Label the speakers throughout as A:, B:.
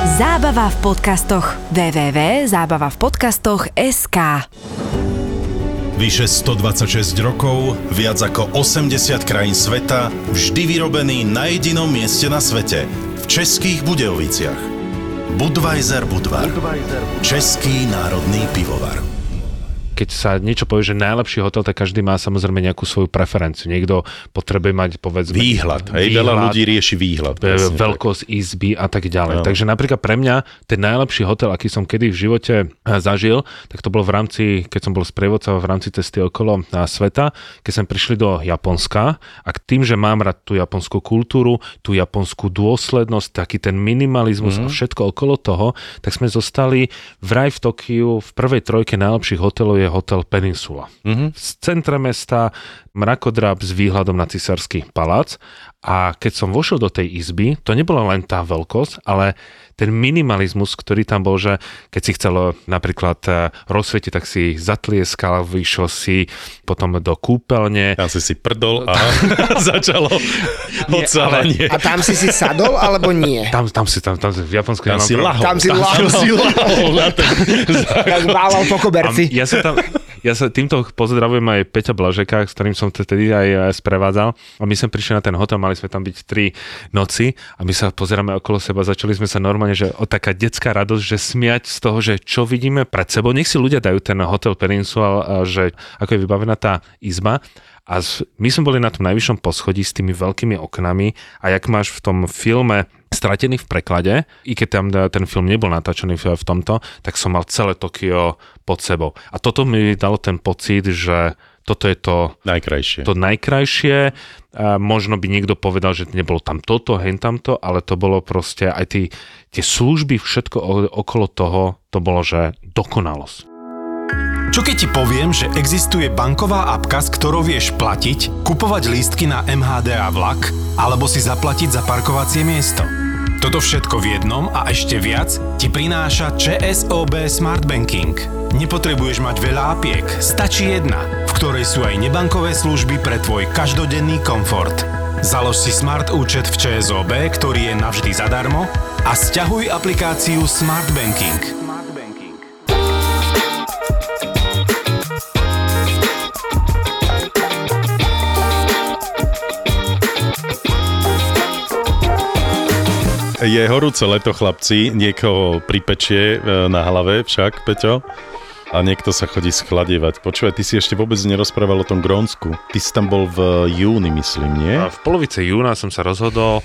A: Zábava v podcastoch. www.zábavavpodcastoch.sk
B: Vyše 126 rokov, viac ako 80 krajín sveta, vždy vyrobený na jedinom mieste na svete – Českých Budejoviciach. Budweiser Budvar. Český národný pivovar
C: keď sa niečo povie, že najlepší hotel, tak každý má samozrejme nejakú svoju preferenciu. Niekto potrebuje mať, povedzme...
B: Výhľad. Hej, výhľad, veľa ľudí rieši výhľad.
C: Presne, veľkosť tak. izby a tak ďalej. No. Takže napríklad pre mňa ten najlepší hotel, aký som kedy v živote eh, zažil, tak to bolo v rámci, keď som bol sprievodca v rámci cesty okolo eh, sveta, keď sme prišli do Japonska a tým, že mám rád tú japonskú kultúru, tú japonskú dôslednosť, taký ten minimalizmus mm. a mhm. všetko okolo toho, tak sme zostali vraj v Tokiu v prvej trojke najlepších hotelov je hotel Peninsula. Mm-hmm. V centre mesta mrakodrap s výhľadom na cisársky palác a keď som vošiel do tej izby, to nebola len tá veľkosť, ale ten minimalizmus, ktorý tam bol, že keď si chcel napríklad eh, rozsvietiť, tak si zatlieskal, vyšiel si potom do kúpeľne.
B: Tam si si prdol a začalo odsávanie.
D: A tam si si sadol, alebo nie?
C: Tam, tam si, tam, tam v Japonsku...
B: Tam si lahol.
D: Tam si lahol. Tam si lahol. Tak válal po koberci.
C: Ja sa tam, ja sa týmto pozdravujem aj Peťa Blažeka, s ktorým som vtedy aj sprevádzal. A my sme prišli na ten hotel, mali sme tam byť tri noci a my sa pozeráme okolo seba, začali sme sa normálne, že o taká detská radosť, že smiať z toho, že čo vidíme pred sebou. Nech si ľudia dajú ten hotel Peninsula, že ako je vybavená tá izba. A my sme boli na tom najvyššom poschodí s tými veľkými oknami a jak máš v tom filme stratený v preklade, i keď tam ten film nebol natáčaný v tomto, tak som mal celé Tokio pod sebou. A toto mi dalo ten pocit, že toto je to
B: najkrajšie.
C: To najkrajšie. A možno by niekto povedal, že nebolo tam toto, hen tamto, ale to bolo proste aj tí, tie služby, všetko okolo toho, to bolo, že dokonalosť.
E: Čo keď ti poviem, že existuje banková apka, s ktorou vieš platiť, kupovať lístky na MHD a vlak, alebo si zaplatiť za parkovacie miesto? Toto všetko v jednom a ešte viac ti prináša ČSOB Smart Banking. Nepotrebuješ mať veľa apiek, stačí jedna, v ktorej sú aj nebankové služby pre tvoj každodenný komfort. Založ si smart účet v ČSOB, ktorý je navždy zadarmo a stiahuj aplikáciu Smart Banking.
B: Je horúce leto, chlapci. Niekoho pripečie e, na hlave však, Peťo. A niekto sa chodí schladievať. Počúvaj, ty si ešte vôbec nerozprával o tom Grónsku. Ty si tam bol v júni, myslím, nie?
C: A v polovice júna som sa rozhodol,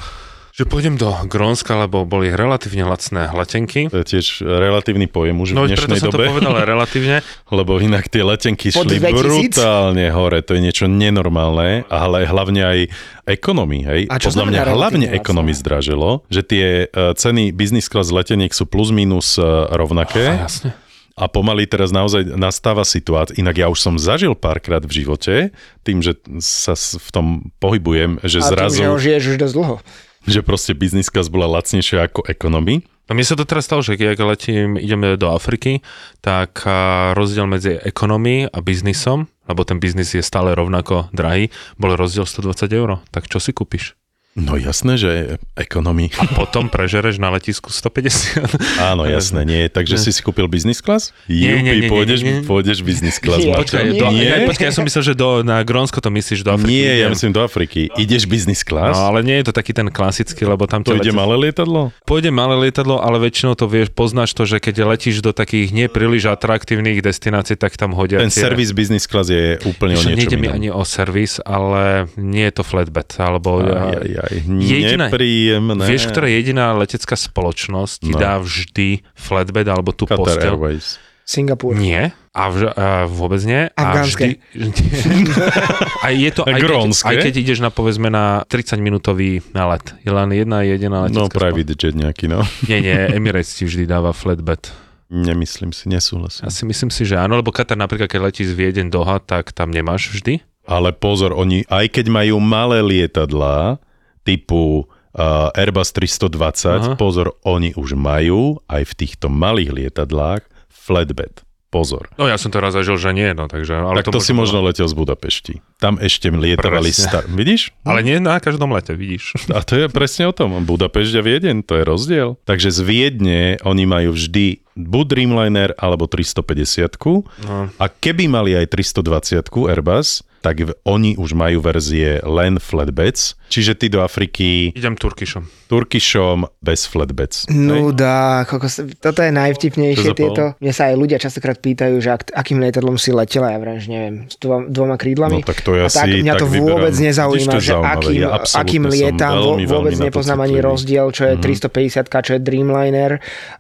C: Že pôjdem do Grónska, lebo boli relatívne lacné letenky.
B: To je tiež relatívny pojem už
C: No
B: v
C: preto
B: dnešnej
C: som to
B: dobe.
C: povedal aj relatívne.
B: Lebo inak tie letenky
F: Pod
B: šli
F: 2000?
B: brutálne hore, to je niečo nenormálne, ale hlavne aj ekonomii, hej.
F: A čo
B: Podľa mňa hlavne ekonomii zdražilo, že tie uh, ceny business class leteniek sú plus minus uh, rovnaké.
C: A jasne.
B: A pomaly teraz naozaj nastáva situácia, inak ja už som zažil párkrát v živote, tým, že sa v tom pohybujem, že
F: A
B: zrazu,
F: tým, že ho žiješ už dosť dlho.
B: Že proste business class bola lacnejšia ako economy.
C: No mne sa to teraz stalo, že keď letím, ideme do Afriky, tak rozdiel medzi ekonomí a biznisom, lebo ten biznis je stále rovnako drahý, bol rozdiel 120 eur. Tak čo si kúpiš?
B: No jasné, že economy.
C: A potom prežereš na letisku 150.
B: Áno, jasné, nie. Takže si si kúpil business class?
C: Nie, nie, nie, nie,
B: pôjdeš,
C: nie, nie.
B: pôjdeš business class.
F: Nie.
C: Počkaj, do,
B: nie?
C: nie? počkaj, ja som myslel, že do, na Grónsko to myslíš do Afriky.
B: nie, ja
C: idem.
B: myslím do Afriky. Ideš business class?
C: No ale nie je to taký ten klasický, lebo tam
B: to ide
C: letis-
B: malé lietadlo?
C: Pôjde malé lietadlo, ale väčšinou to vieš, poznáš to, že keď letíš do takých nepríliš atraktívnych destinácií, tak tam hodia
B: Ten
C: tie...
B: servis business class je úplne o
C: Že
B: niečom
C: nejde mi ani o servis, ale nie je to flatbed, alebo...
B: Aj, aj, aj.
C: Jediná-
B: Nepríjemné.
C: Vieš, ktorá jediná letecká spoločnosť ti
B: No.
C: dá vždy flatbed alebo tú
B: Qatar
C: posteľ?
B: Airways.
F: Singapur.
C: Nie. A, vž, a vôbec nie.
F: Afgánske.
C: A vždy... a je to, aj keď, aj keď ideš na, povedzme, na 30-minútový let. Je len jedna jediná letecká
B: No, private jet nejaký, no.
C: spoločnosť. Nie, nie, Emirates ti vždy dáva flatbed.
B: Nemyslím si, nesúhlasím.
C: Ja si myslím si, že áno, lebo Katar napríklad, keď letí z Viedeň Doha, tak tam nemáš vždy.
B: Ale pozor, oni, aj keď majú malé lietadlá, typu uh, Airbus 320,
C: Aha.
B: pozor, oni už majú aj v týchto malých lietadlách flatbed. Pozor.
C: No ja som to raz zažil, že nie, no takže... Ale
B: tak to, si možno letel z Budapešti. Tam ešte lietavali star... Vidíš?
C: Ale nie na každom lete, vidíš.
B: A to je presne o tom. Budapešť a Viedeň, to je rozdiel. Takže z Viedne oni majú vždy buď Dreamliner alebo 350
C: No.
B: a keby mali aj 320 Airbus, tak oni už majú verzie len flatbeds, čiže ty do Afriky
C: Idem Turkišom.
B: Turkišom bez flatbeds.
F: Nuda, kokos, toto je najvtipnejšie
B: zapal?
F: tieto. Mne sa aj ľudia častokrát pýtajú, že ak, akým lietadlom si letela, ja vrem, že neviem, s dvoma, dvoma krídlami.
B: No tak to ja
F: tak
B: si
F: mňa
B: tak
F: to
B: vyberám.
F: vôbec nezaujíma,
B: to je
F: že akým,
B: Ja
F: akým lietam,
B: veľmi,
F: vôbec
B: veľmi to
F: nepoznám ani rozdiel, čo je 350, čo je Dreamliner.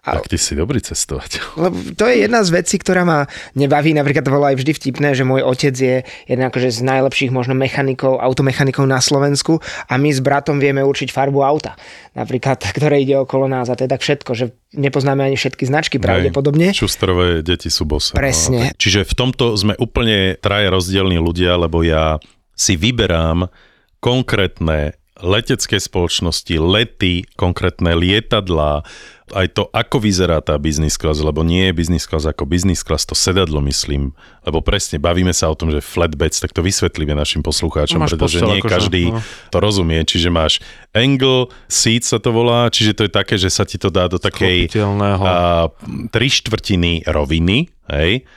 F: A,
B: Tak ty si dobrý cestovateľ.
F: lebo to je jedna z vecí, ktorá ma nebaví. Napríklad to bolo aj vždy vtipné, že môj otec je jeden akože z najlepších možno mechanikov, automechanikov na Slovensku a my s bratom vieme určiť farbu auta. Napríklad, ktoré ide okolo nás a to je tak všetko, že nepoznáme ani všetky značky pravdepodobne.
B: Šustrové deti sú bose.
F: Presne.
B: No. Čiže v tomto sme úplne traja rozdielní ľudia, lebo ja si vyberám konkrétne letecké spoločnosti, lety, konkrétne lietadlá, aj to, ako vyzerá tá business class, lebo nie je business class ako business class, to sedadlo myslím, lebo presne bavíme sa o tom, že flatbeds, tak to vysvetlíme našim poslucháčom,
C: máš
B: pretože
C: posteľ
B: nie
C: akože,
B: každý
C: no.
B: to rozumie, čiže máš angle, seat sa to volá, čiže to je také, že sa ti to dá do takej a, tri štvrtiny roviny, hej?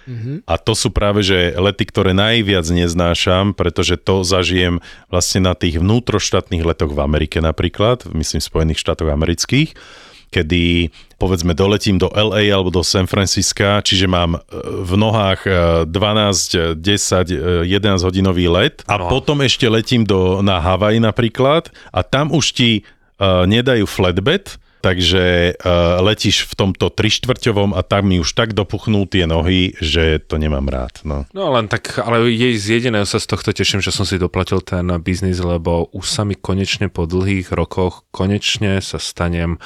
B: A to sú práve, že lety, ktoré najviac neznášam, pretože to zažijem vlastne na tých vnútroštátnych letoch v Amerike napríklad, myslím v Spojených štátoch amerických, kedy povedzme doletím do LA alebo do San Francisca, čiže mám e, v nohách e, 12, 10, e, 11 hodinový let a
C: No.
B: potom ešte letím do, na Havaj napríklad a tam už ti uh, nedajú flatbed, takže uh, letíš v tomto trištvrťovom a tam mi už tak dopuchnú tie nohy, že to nemám rád. No.
C: No len tak, ale jej z jediného sa z tohto teším, že som si doplatil ten biznis, lebo už sa mi konečne po dlhých rokoch konečne sa stanem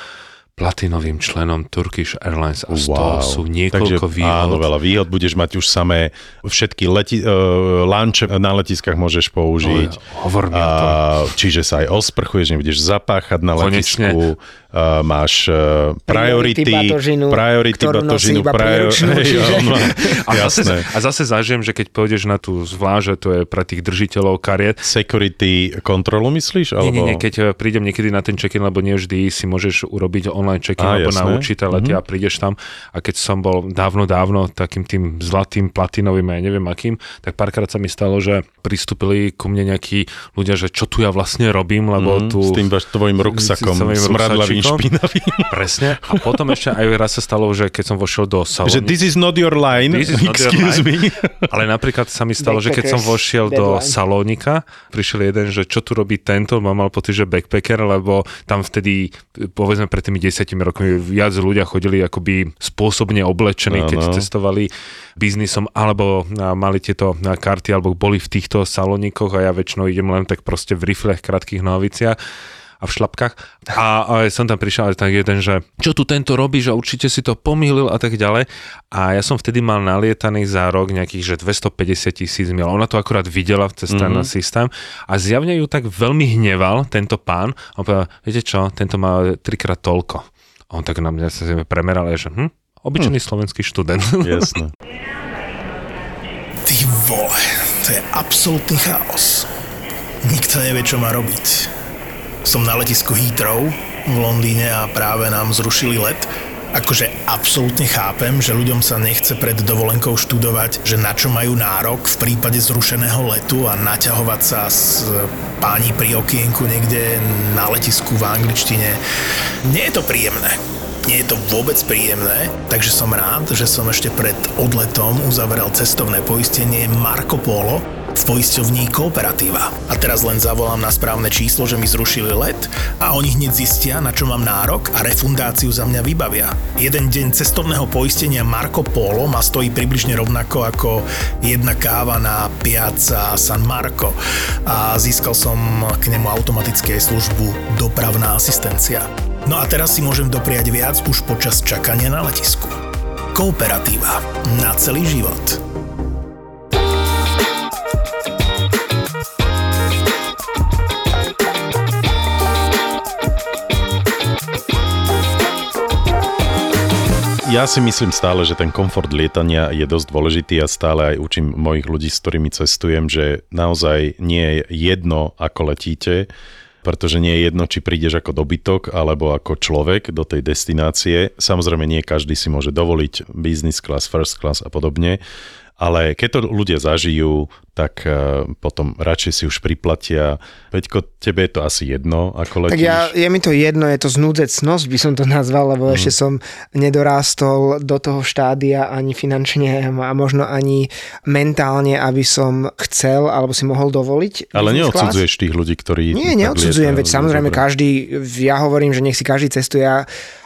C: platinovým členom Turkish Airlines a z toho sú niekoľko
B: Takže,
C: výhod.
B: Áno, veľa výhod. Budeš mať už samé všetky leti, uh, lanče na letiskách môžeš použiť.
C: No, hovor mi o tom.
B: A, čiže sa aj osprchuješ, nebudeš zapáchať na
C: Konečne.
B: letisku. Uh, máš uh,
F: Priority
B: priority,
F: batožinu,
B: priority batožinu,
F: iba
B: prior-
F: príručnú,
B: Hej,
F: čiže-
B: on má-
C: A zase, a zase zažijem, že keď pôjdeš na tú zvlášť, že to je pre tých držiteľov kariet,
B: Security kontrolu myslíš?
C: Nie,
B: Alebo...
C: nie, nie, keď eh, prídem niekedy na ten check-in, lebo nie vždy si môžeš urobiť online check-in alebo na určité lety a prídeš tam. A keď som bol dávno, dávno takým tým zlatým, platinovým, ja neviem akým, tak párkrát sa mi stalo, že pristúpili ku mne nejakí ľudia, že čo tu ja vlastne robím, lebo
B: Mhm,
C: tu...
B: s tým tvojim ruksakom, smradlavým, špinavým.
C: Presne. A potom ešte aj raz sa stalo, že keď som vošiel do salónu...
B: Že this is not your line,
C: This is not your
B: excuse
C: line.
B: me.
C: Ale napríklad sa mi stalo, že keď som vošiel do salónika, prišiel jeden, že čo tu robí tento, mám mal pocit, že backpacker, lebo tam vtedy, povedzme pred tými desiatimi rokmi, viac ľudia chodili akoby spôsobne oblečení, keď
B: Áno.
C: cestovali biznisom, alebo mali tieto karty, alebo boli v týchto salónikoch a ja väčšinou idem len tak proste v riflech, krátkých nohaviciach a v šlapkách. A, a som tam prišiel aj tak jeden, že čo tu tento robí, že určite si to pomýlil a tak ďalej. A ja som vtedy mal nalietaný za rok nejakých, že 250 tisíc mil. Ona to akurát videla cez ten
B: Mhm.
C: systém a zjavne ju tak veľmi hneval tento pán. On povedal, viete čo, tento má trikrát toľko. A on tak na mňa sa premeral, a že hm, obyčajný slovenský študent.
B: Jasné.
G: Ty vole, to je absolútny chaos. Nikto nevie, čo má robiť. Som na letisku Heathrow v Londýne a práve nám zrušili let. Akože absolútne chápem, že ľuďom sa nechce pred dovolenkou študovať, že na čo majú nárok v prípade zrušeného letu a naťahovať sa s páni pri okienku niekde na letisku v angličtine. Nie je to príjemné. Nie je to vôbec príjemné, takže som rád, že som ešte pred odletom uzavrel cestovné poistenie Marco Polo v poisťovní Kooperatíva. A teraz len zavolám na správne číslo, že mi zrušili let a oni hneď zistia, na čo mám nárok a refundáciu za mňa vybavia. Jeden deň cestovného poistenia Marco Polo ma stojí približne rovnako ako jedna káva na Piazza San Marco a získal som k nemu automatické službu dopravná asistencia. No a teraz si môžem dopriať viac už počas čakania na letisku. Kooperatíva. Na celý život.
B: Ja si myslím stále, že ten komfort lietania je dosť dôležitý a stále aj učím mojich ľudí, s ktorými cestujem, že naozaj nie je jedno, ako letíte, pretože nie je jedno, či prídeš ako dobytok alebo ako človek do tej destinácie. Samozrejme, nie každý si môže dovoliť business class, first class a podobne, ale keď to ľudia zažijú, tak eh, potom radšej si už priplatia. Peťko, tebe je to asi jedno, ako
F: Tak
B: letíš.
F: ja, je mi to jedno, je to znúdzecnosť, by som to nazval, lebo mm. ešte som nedorástol do toho štádia ani finančne a možno ani mentálne, aby som chcel alebo si mohol dovoliť.
B: Ale neodsudzuješ tých ľudí, ktorí...
F: Nie,
B: tak
F: neodsudzujem, veď samozrejme
B: dobre.
F: každý, ja hovorím, že nech si každý cestuje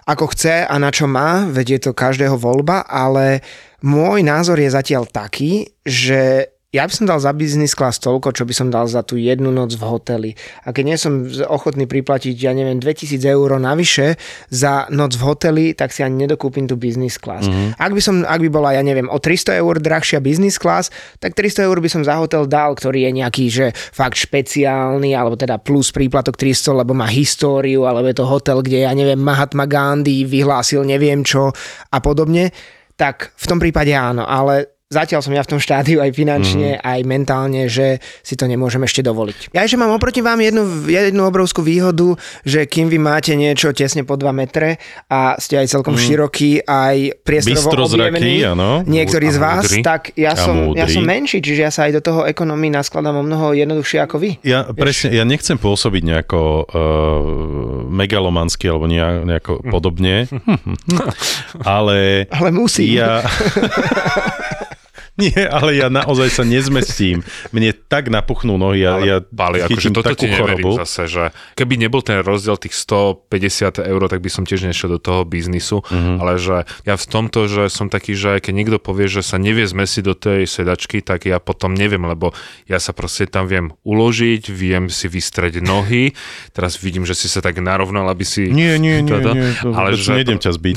F: ako chce a na čo má, veď je to každého voľba, ale môj názor je zatiaľ taký, že ja by som dal za business class toľko, čo by som dal za tú jednu noc v hoteli. A keď nie som ochotný priplatiť, ja neviem, 2000 eur navyše za noc v hoteli, tak si ani nedokúpim tú business class. Mm-hmm. Ak, by som, ak by bola, ja neviem, o 300 eur drahšia business class, tak 300 eur by som za hotel dal, ktorý je nejaký, že fakt špeciálny, alebo teda plus príplatok 300, lebo má históriu, alebo je to hotel, kde, ja neviem, Mahatma Gandhi vyhlásil neviem čo a podobne, tak v tom prípade áno, ale zatiaľ som ja v tom štádiu aj finančne, mm-hmm. aj mentálne, že si to nemôžem ešte dovoliť. Ja ešte mám oproti vám jednu, jednu obrovskú výhodu, že kým vy máte niečo tesne po 2 metre a ste aj celkom mm. široký, aj priestorovo
B: áno.
F: niektorí z vás,
C: múdry.
F: tak ja som, ja som menší, čiže ja sa aj do toho ekonomii naskladám o mnoho jednoduchšie ako vy.
B: Ja, presne, ja nechcem pôsobiť nejako uh, megalomansky alebo nejako, podobne, ale
F: Ale musí.
B: ja... Nie, ale ja naozaj sa nezmestím. Mne tak napuchnú nohy, ja, ja
C: Bali, akože toto ti neverím
B: chorobu.
C: zase, že keby nebol ten rozdiel tých 150 eur, tak by som tiež nešiel do toho biznisu,
B: Mhm.
C: mm-hmm. ale že ja v tomto, že som taký, že keď niekto povie, že sa nevie zmesiť do tej sedačky, tak ja potom neviem, lebo ja sa proste tam viem uložiť, viem si vystreť nohy, teraz vidím, že si sa tak narovnal, aby si...
B: Nie, nie, nie,
C: Toto.
B: nie, to,
C: ale že,
B: nejdem ťa zbiť.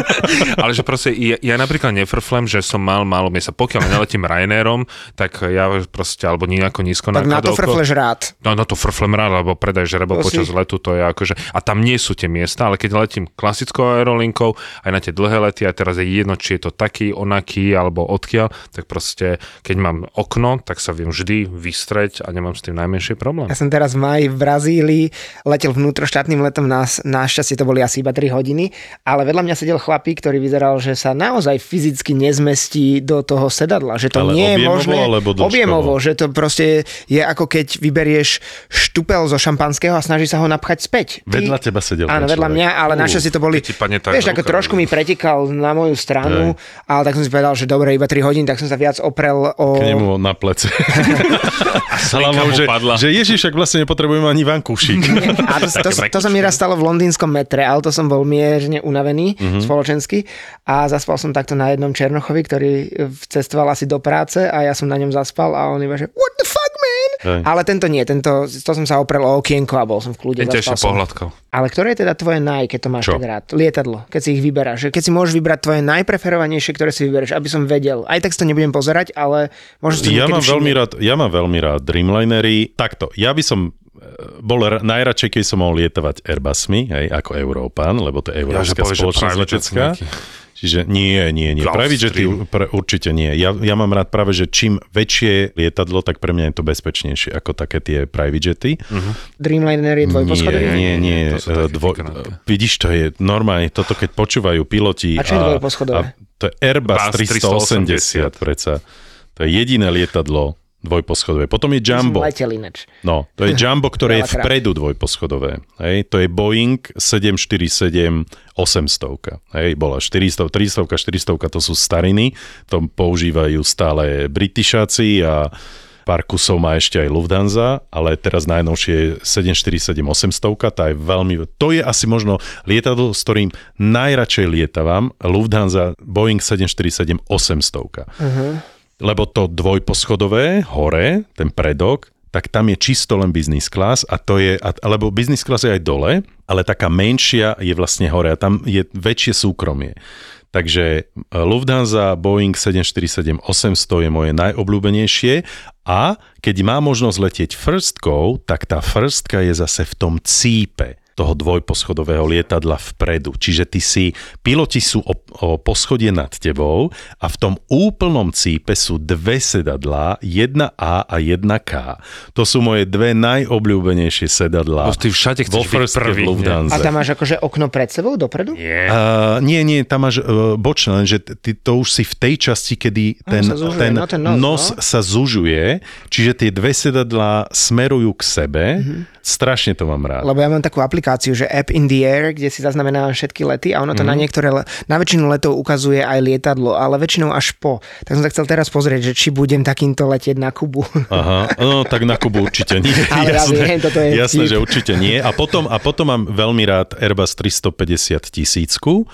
C: ale že proste ja, ja napríklad nefrflem, že som mal málo miesta. Pokiaľ neletím Ryanairom, tak ja proste, alebo nejako nízko
F: Tak na to frfleš rád.
C: No, no to frflem rád, lebo predaj žrebo počas
F: si-
C: letu, to je akože... A tam nie sú tie miesta, ale keď letím klasickou aerolinkou, aj na tie dlhé lety, a teraz je jedno, či je to taký, onaký, alebo odkiaľ, tak proste, keď mám okno, tak sa viem vždy vystreť a nemám s tým najmenší problém.
F: Ja som teraz v maji v Brazílii letel vnútroštátnym letom, na, našťastie to boli asi iba 3 hodiny, ale vedľa mňa sedel chlapík, ktorý vyzeral, že sa naozaj fyzicky nezmestí do toho sedadla, že to
B: Ale
F: nie je možné.
B: alebo dĺžkovo?
F: objemovo, že to proste je ako keď vyberieš štupel zo šampanského a snaží sa ho napchať späť.
B: Vedľa teba sedel
F: Áno, vedľa mňa, ale
B: Ú,
F: našťastie to boli,
C: tak
F: vieš, ako trošku mi pretekal na moju stranu, ale tak som si povedal, že dobre, iba 3 hodiny, tak som sa viac oprel o...
B: K nemu na plece.
C: slinka mu
B: že,
C: padla.
B: že Ježiš, ak vlastne nepotrebujem ani vankúšik.
F: A to, to, to, to sa mi raz stalo v londýnskom metre, ale to som bol mierne unavený
B: Mhm.
F: mm-hmm. spoločensky a zaspal som takto na jednom Černochovi, ktorý cestoval asi do práce a ja som na ňom zaspal a on iba, že what the fuck, man?
B: Hej.
F: Ale tento nie, tento, to som sa oprel o okienko a bol som v kľude.
C: Ešte
F: som.
C: pohľadkal.
F: Ale ktoré je teda tvoje naj, keď to máš
B: Čo?
F: tak rád? Lietadlo, keď si ich vyberáš. Že Keď si môžeš vybrať tvoje najpreferovanejšie, ktoré si vybereš, aby som vedel. Aj tak si to nebudem pozerať, ale možno
B: Ja mám, veľmi rád, ja mám veľmi rád Dreamlinery. Takto, ja by som e, bol r- najradšej, keď som mohol lietovať Airbusmi, hej, ako Európan, lebo to je
C: Ja,
B: európska
C: že
B: spoločnosť letecká.
C: nejaký.
B: Čiže nie, nie, nie.
C: Gulfstream.
B: Private jety pre, určite nie. Ja, ja mám rád práve, že čím väčšie lietadlo, tak pre mňa je to bezpečnejšie ako také tie private jety.
F: Dreamliner je dvojposchodový?
B: Nie, nie, nie.
C: to také
B: Dvo, vidíš, to je normálne, toto keď počúvajú piloti.
F: A čo je dvojposchodové?
B: to je Airbus
C: Bus
B: 380,
C: 380.
B: predsa. To je jediné lietadlo dvojposchodové. Potom je Jumbo. No, to je Jumbo, ktoré je vpredu dvojposchodové. Hej, to je Boeing 747 800. Hej, bola 400, 300, 400, to sú stariny, to používajú stále Britisháci a pár kusov má ešte aj Lufthansa, ale teraz najnovšie je 747 800, tá je veľmi, to je asi možno lietadlo, s ktorým najradšej lietavam, Lufthansa Boeing 747 800 lebo to dvojposchodové hore, ten predok, tak tam je čisto len business class a to je, alebo business class je aj dole, ale taká menšia je vlastne hore a tam je väčšie súkromie. Takže e, Lufthansa Boeing 747-800 je moje najobľúbenejšie a keď má možnosť letieť firstkou, tak tá firstka je zase v tom cípe toho dvojposchodového lietadla vpredu. Čiže ty si, piloti sú o, o poschodie nad tebou a v tom úplnom cípe sú dve sedadlá, jedna A a jedna K. To sú moje dve najobľúbenejšie sedadlá.
C: Lebo ty všade chceš
B: vo
C: byť prvý.
F: A tam máš akože okno pred sebou dopredu?
C: Nie.
B: Uh, nie, nie, tam máš uh, bočné, lenže ty to už si v tej časti, kedy ten,
F: sa zužuje,
B: ten,
F: no, ten nos,
B: nos
F: no.
B: sa zužuje, čiže tie dve sedadlá smerujú k sebe. Strašne to mám rád.
F: Lebo ja mám takú aplikáciu, že App in the Air, kde si zaznamenávam všetky lety a ono to mm. na niektoré, le- na väčšinu letov ukazuje aj lietadlo, ale väčšinou až po. Tak som sa chcel teraz pozrieť, že či budem takýmto letieť na Kubu.
B: Aha, no tak na Kubu určite nie.
F: Ale ja viem, toto je
B: jasné že určite nie. A potom, a potom mám veľmi rád Airbus 350 tisícku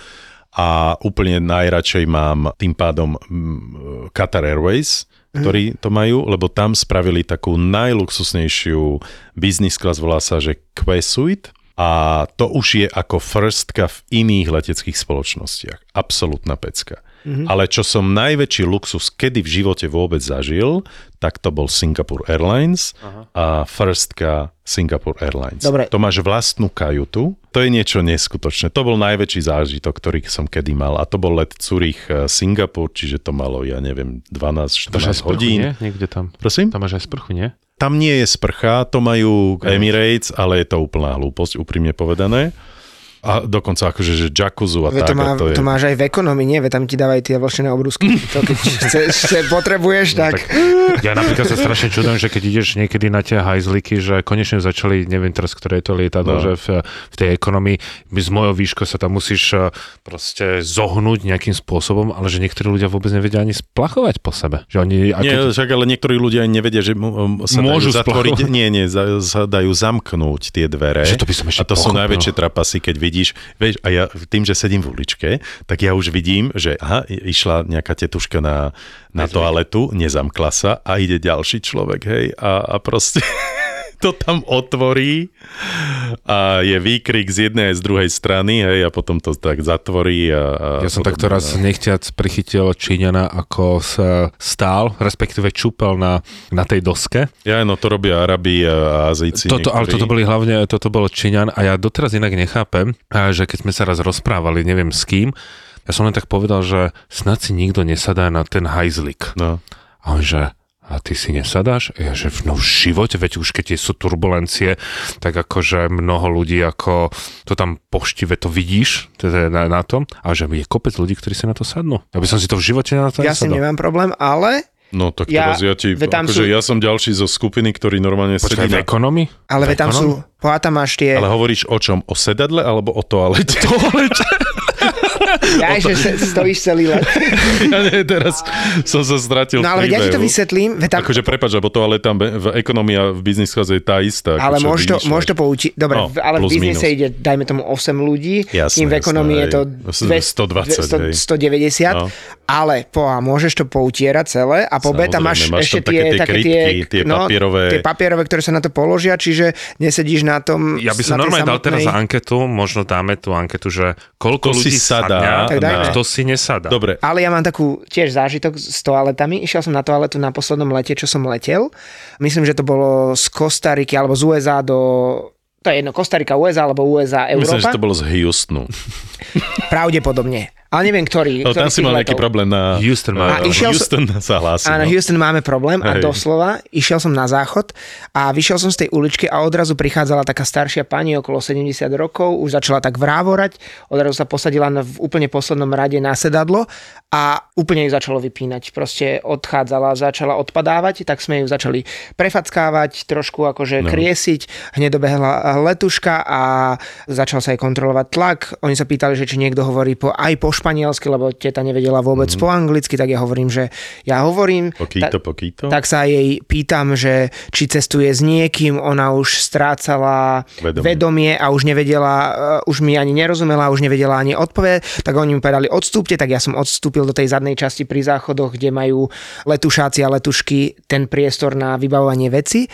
B: a úplne najradšej mám tým pádom mm, Qatar Airways, ktorí to majú, lebo tam spravili takú najluxusnejšiu business class, volá sa, že Q Suite a to už je ako firstka v iných leteckých spoločnostiach. Absolutná pecka. Mm-hmm. Ale čo som najväčší luxus kedy v živote vôbec zažil, tak to bol Singapore Airlines Aha. a firstka Singapore Airlines.
F: Dobre.
B: To máš vlastnú kajutu, to je niečo neskutočné. To bol najväčší zážitok, ktorý som kedy mal. A to bol let Zurich eh, Singapur, čiže to malo, ja neviem, 12-14
C: To máš aj sprchu,
B: hodín.
C: nie? Niekde tam.
B: Prosím?
C: Tam máš aj sprchu, nie?
B: Tam nie je sprcha, to majú Emirates, ale je to úplná hlúposť, úprimne povedané. A dokonca akože, že jacuzzu a
F: Veď
B: tak.
F: to, má,
B: a to, je...
F: to máš aj v ekonomii, nie? Veď tam ti dávajú tie vlšené obrúsky. To keď chceš, chce, potrebuješ, tak...
C: Ja napríklad sa strašne čudujem, že keď ideš niekedy na tie hajzliky, že konečne začali, neviem teraz, ktoré je to lietadlo,
B: No.
C: no. že v, v tej ekonomii, my z mojou výškou sa tam musíš eh, proste zohnúť nejakým spôsobom, ale že niektorí ľudia vôbec nevedia ani splachovať po sebe. Že oni, a
B: Nie, však ale niektorí ľudia ani nevedia, že um, sa
C: Môžu
B: dajú zatvoriť,
C: splachovať.
B: nie, nie, za, sa dajú zamknúť tie dvere.
C: Že to by som ešte
B: a to sú
C: pochopil.
B: najväčšie trapasy, keď vidíš, vieš, a ja tým, že sedím v uličke, tak ja už vidím, že aha, išla nejaká tetuška na, na toaletu, nezamkla sa a ide ďalší človek, hej, a, a proste to tam otvorí a je výkrik z jednej aj z druhej strany, hej, a potom to tak zatvorí. A, a
C: Ja som
B: podobne,
C: takto raz nechťac prichytil Číňana, ako sa stál, respektíve čupel na, na tej doske.
B: Ja, no to robia Arabi a Azíci.
C: Toto, ale toto boli hlavne, toto bol Číňan a ja doteraz inak nechápem, že keď sme sa raz rozprávali, neviem s kým, ja som len tak povedal, že snad si nikto nesadá na ten hajzlik.
B: No.
C: A on že, a ty si nesadáš? Ja že no v živote, veď už keď sú turbulencie, tak akože mnoho ľudí ako to tam poštive to vidíš teda na, na tom, a že je kopec ľudí, ktorí si na to sadnú. Ja by som si to v živote na to
F: Ja
C: nesadol.
F: nemám problém, ale
B: No tak
F: Ja-
B: teraz ja ti, akože
F: sú-
B: ja som ďalší zo skupiny, ktorý normálne
C: Počkaj,
B: sedí
C: v
B: na...
C: ekonomii?
F: Ale veď tam sú, pohľa tam máš tie,
B: Ale hovoríš o čom? O sedadle alebo o toalete? Toalete?
F: Ja, že stojíš celý let.
B: ja nie, teraz som sa stratil
F: No ale
B: v
F: ja ti to vysvetlím, tam,
B: Akože prepač, lebo toaleta v ekonomii a v business class je tá istá.
F: ale
B: ako čo
F: môžeš to, môžeš to poučiť, dobre,
B: No,
F: v- ale v biznise ide, dajme tomu 8 ľudí,
B: Jasné,
F: kým v ekonomii je to
B: hej.
F: 200,
B: 120, hej.
F: 190,
B: No.
F: ale poha, môžeš to poutierať celé a po B tam máš,
B: máš
F: ešte
B: tam
F: tie, také tie,
B: krytky, tie
F: no,
B: papierové-
F: tie papierové, ktoré sa na to položia, čiže nesedíš na tom
C: Ja by som normálne dal teraz anketu, možno dáme tú anketu, že koľko ľudí
B: sadá
C: sadá,
F: Tak dajme.
C: a kto si nesadá.
B: Dobre,
F: Ale ja mám takú tiež zážitok s toaletami. Išiel som na toaletu na poslednom lete, čo som letel. Myslím, že to bolo z Kostariky alebo z USA do... To je jedno, Kostarika USA alebo USA
B: myslím,
F: Európa.
B: že to bolo z Houstonu.
F: Pravdepodobne. Ale neviem, ktorý.
B: No, tam si mal nejaký
F: letov.
B: problém na...
C: Houston má-
F: A išiel
B: Houston sa hlási.
F: Áno,
B: no.
F: Houston máme problém a
B: Hej.
F: doslova išiel som na záchod a vyšiel som z tej uličky a odrazu prichádzala taká staršia pani okolo 70 rokov, už začala tak vrávorať, odrazu sa posadila na, v úplne poslednom rade na sedadlo a úplne ju začalo vypínať. Proste odchádzala, začala odpadávať, tak sme ju začali prefackávať, trošku akože no. kriesiť, hneď dobehla letuška a začal sa jej kontrolovať tlak. Oni sa pýtali, že či niekto hovorí po, aj po španielsky, lebo teta nevedela vôbec mm. po anglicky, tak ja hovorím, že ja hovorím.
B: Pokýto,
F: Ta-
B: pokýto.
F: tak sa jej pýtam, že či cestuje s niekým, ona už strácala
B: Vedomie.
F: vedomie, a už nevedela, uh, už mi ani nerozumela, už nevedela ani odpovedať, tak oni mi povedali odstúpte, tak ja som odstúpil do tej zadnej časti pri záchodoch, kde majú letušáci a letušky ten priestor na vybavovanie veci.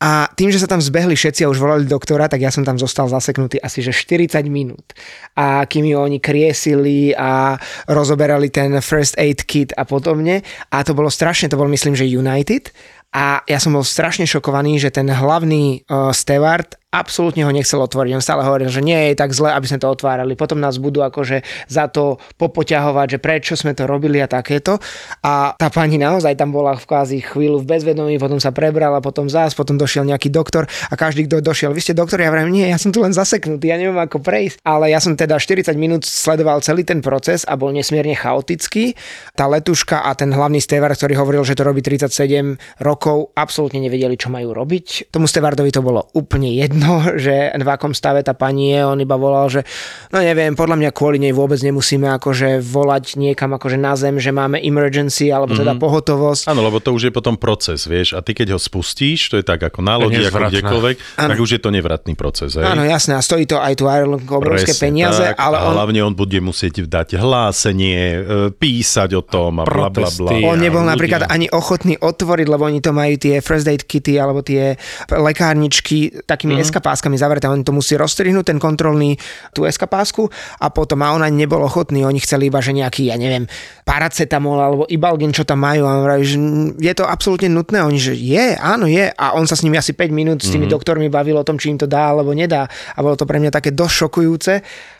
F: A tým, že sa tam zbehli všetci a už volali doktora, tak ja som tam zostal zaseknutý asi že 40 minút. A kým ju oni kriesili a rozoberali ten first aid kit a podobne. A to bolo strašne, to bol myslím, že United. A ja som bol strašne šokovaný, že ten hlavný uh, steward absolútne ho nechcel otvoriť. On stále hovoril, že nie je tak zle, aby sme to otvárali. Potom nás budú akože za to popoťahovať, že prečo sme to robili a takéto. A tá pani naozaj tam bola v kvázi chvíľu v bezvedomí, potom sa prebrala, potom zás, potom došiel nejaký doktor a každý, kto došiel, vy ste doktor, ja vravím, nie, ja som tu len zaseknutý, ja neviem ako prejsť. Ale ja som teda 40 minút sledoval celý ten proces a bol nesmierne chaotický. Tá letuška a ten hlavný stevar, ktorý hovoril, že to robí 37 rokov, absolútne nevedeli, čo majú robiť. Tomu stevardovi to bolo úplne jedno, že v akom stave tá pani je, on iba volal, že no neviem, podľa mňa kvôli nej vôbec nemusíme akože volať niekam akože na zem, že máme emergency alebo teda
B: Mhm.
F: pohotovosť.
B: Áno, lebo to už je potom proces, vieš, a ty keď ho spustíš, to je tak ako na lodi, ako kdekoľvek,
F: Áno.
B: tak už je to nevratný proces, hej?
F: Áno, jasné, a stojí to aj tu Irelandku obrovské
B: Presne
F: peniaze,
B: tak,
F: ale
B: a
F: on,
B: hlavne on bude musieť dať hlásenie, e, písať o tom a bla bla bla.
F: On nebol
C: ľudia.
F: napríklad ani ochotný otvoriť, lebo oni to majú tie first aid kity alebo tie lekárničky takými mm-hmm. Eskapáskami zavreté. Oni to musí rozstrihnúť, ten kontrolný, tú eskapásku a potom a on ani nebol ochotný. Oni chceli iba, že nejaký, ja neviem, paracetamol alebo ibalgin, čo tam majú. A on vraví, že je to absolútne nutné. Oni, že je, áno, je. A on sa s nimi asi 5 minút s tými mm-hmm. doktormi bavil o tom, či im to dá alebo nedá. A bolo to pre mňa také dosť šokujúce.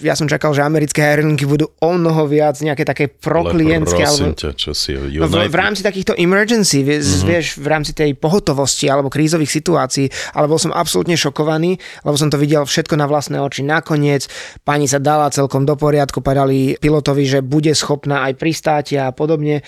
F: Ja som čakal, že americké aerolinky budú o mnoho viac nejaké také proklientské. Alebo...
B: ťa, čo si
F: No, v, v rámci takýchto emergency, vieš,
B: Mhm.
F: mm-hmm. vieš, v rámci tej pohotovosti alebo krízových situácií, ale bol som absolútne šokovaný, lebo som to videl všetko na vlastné oči. Nakoniec pani sa dala celkom do poriadku, povedali pilotovi, že bude schopná aj pristáť a podobne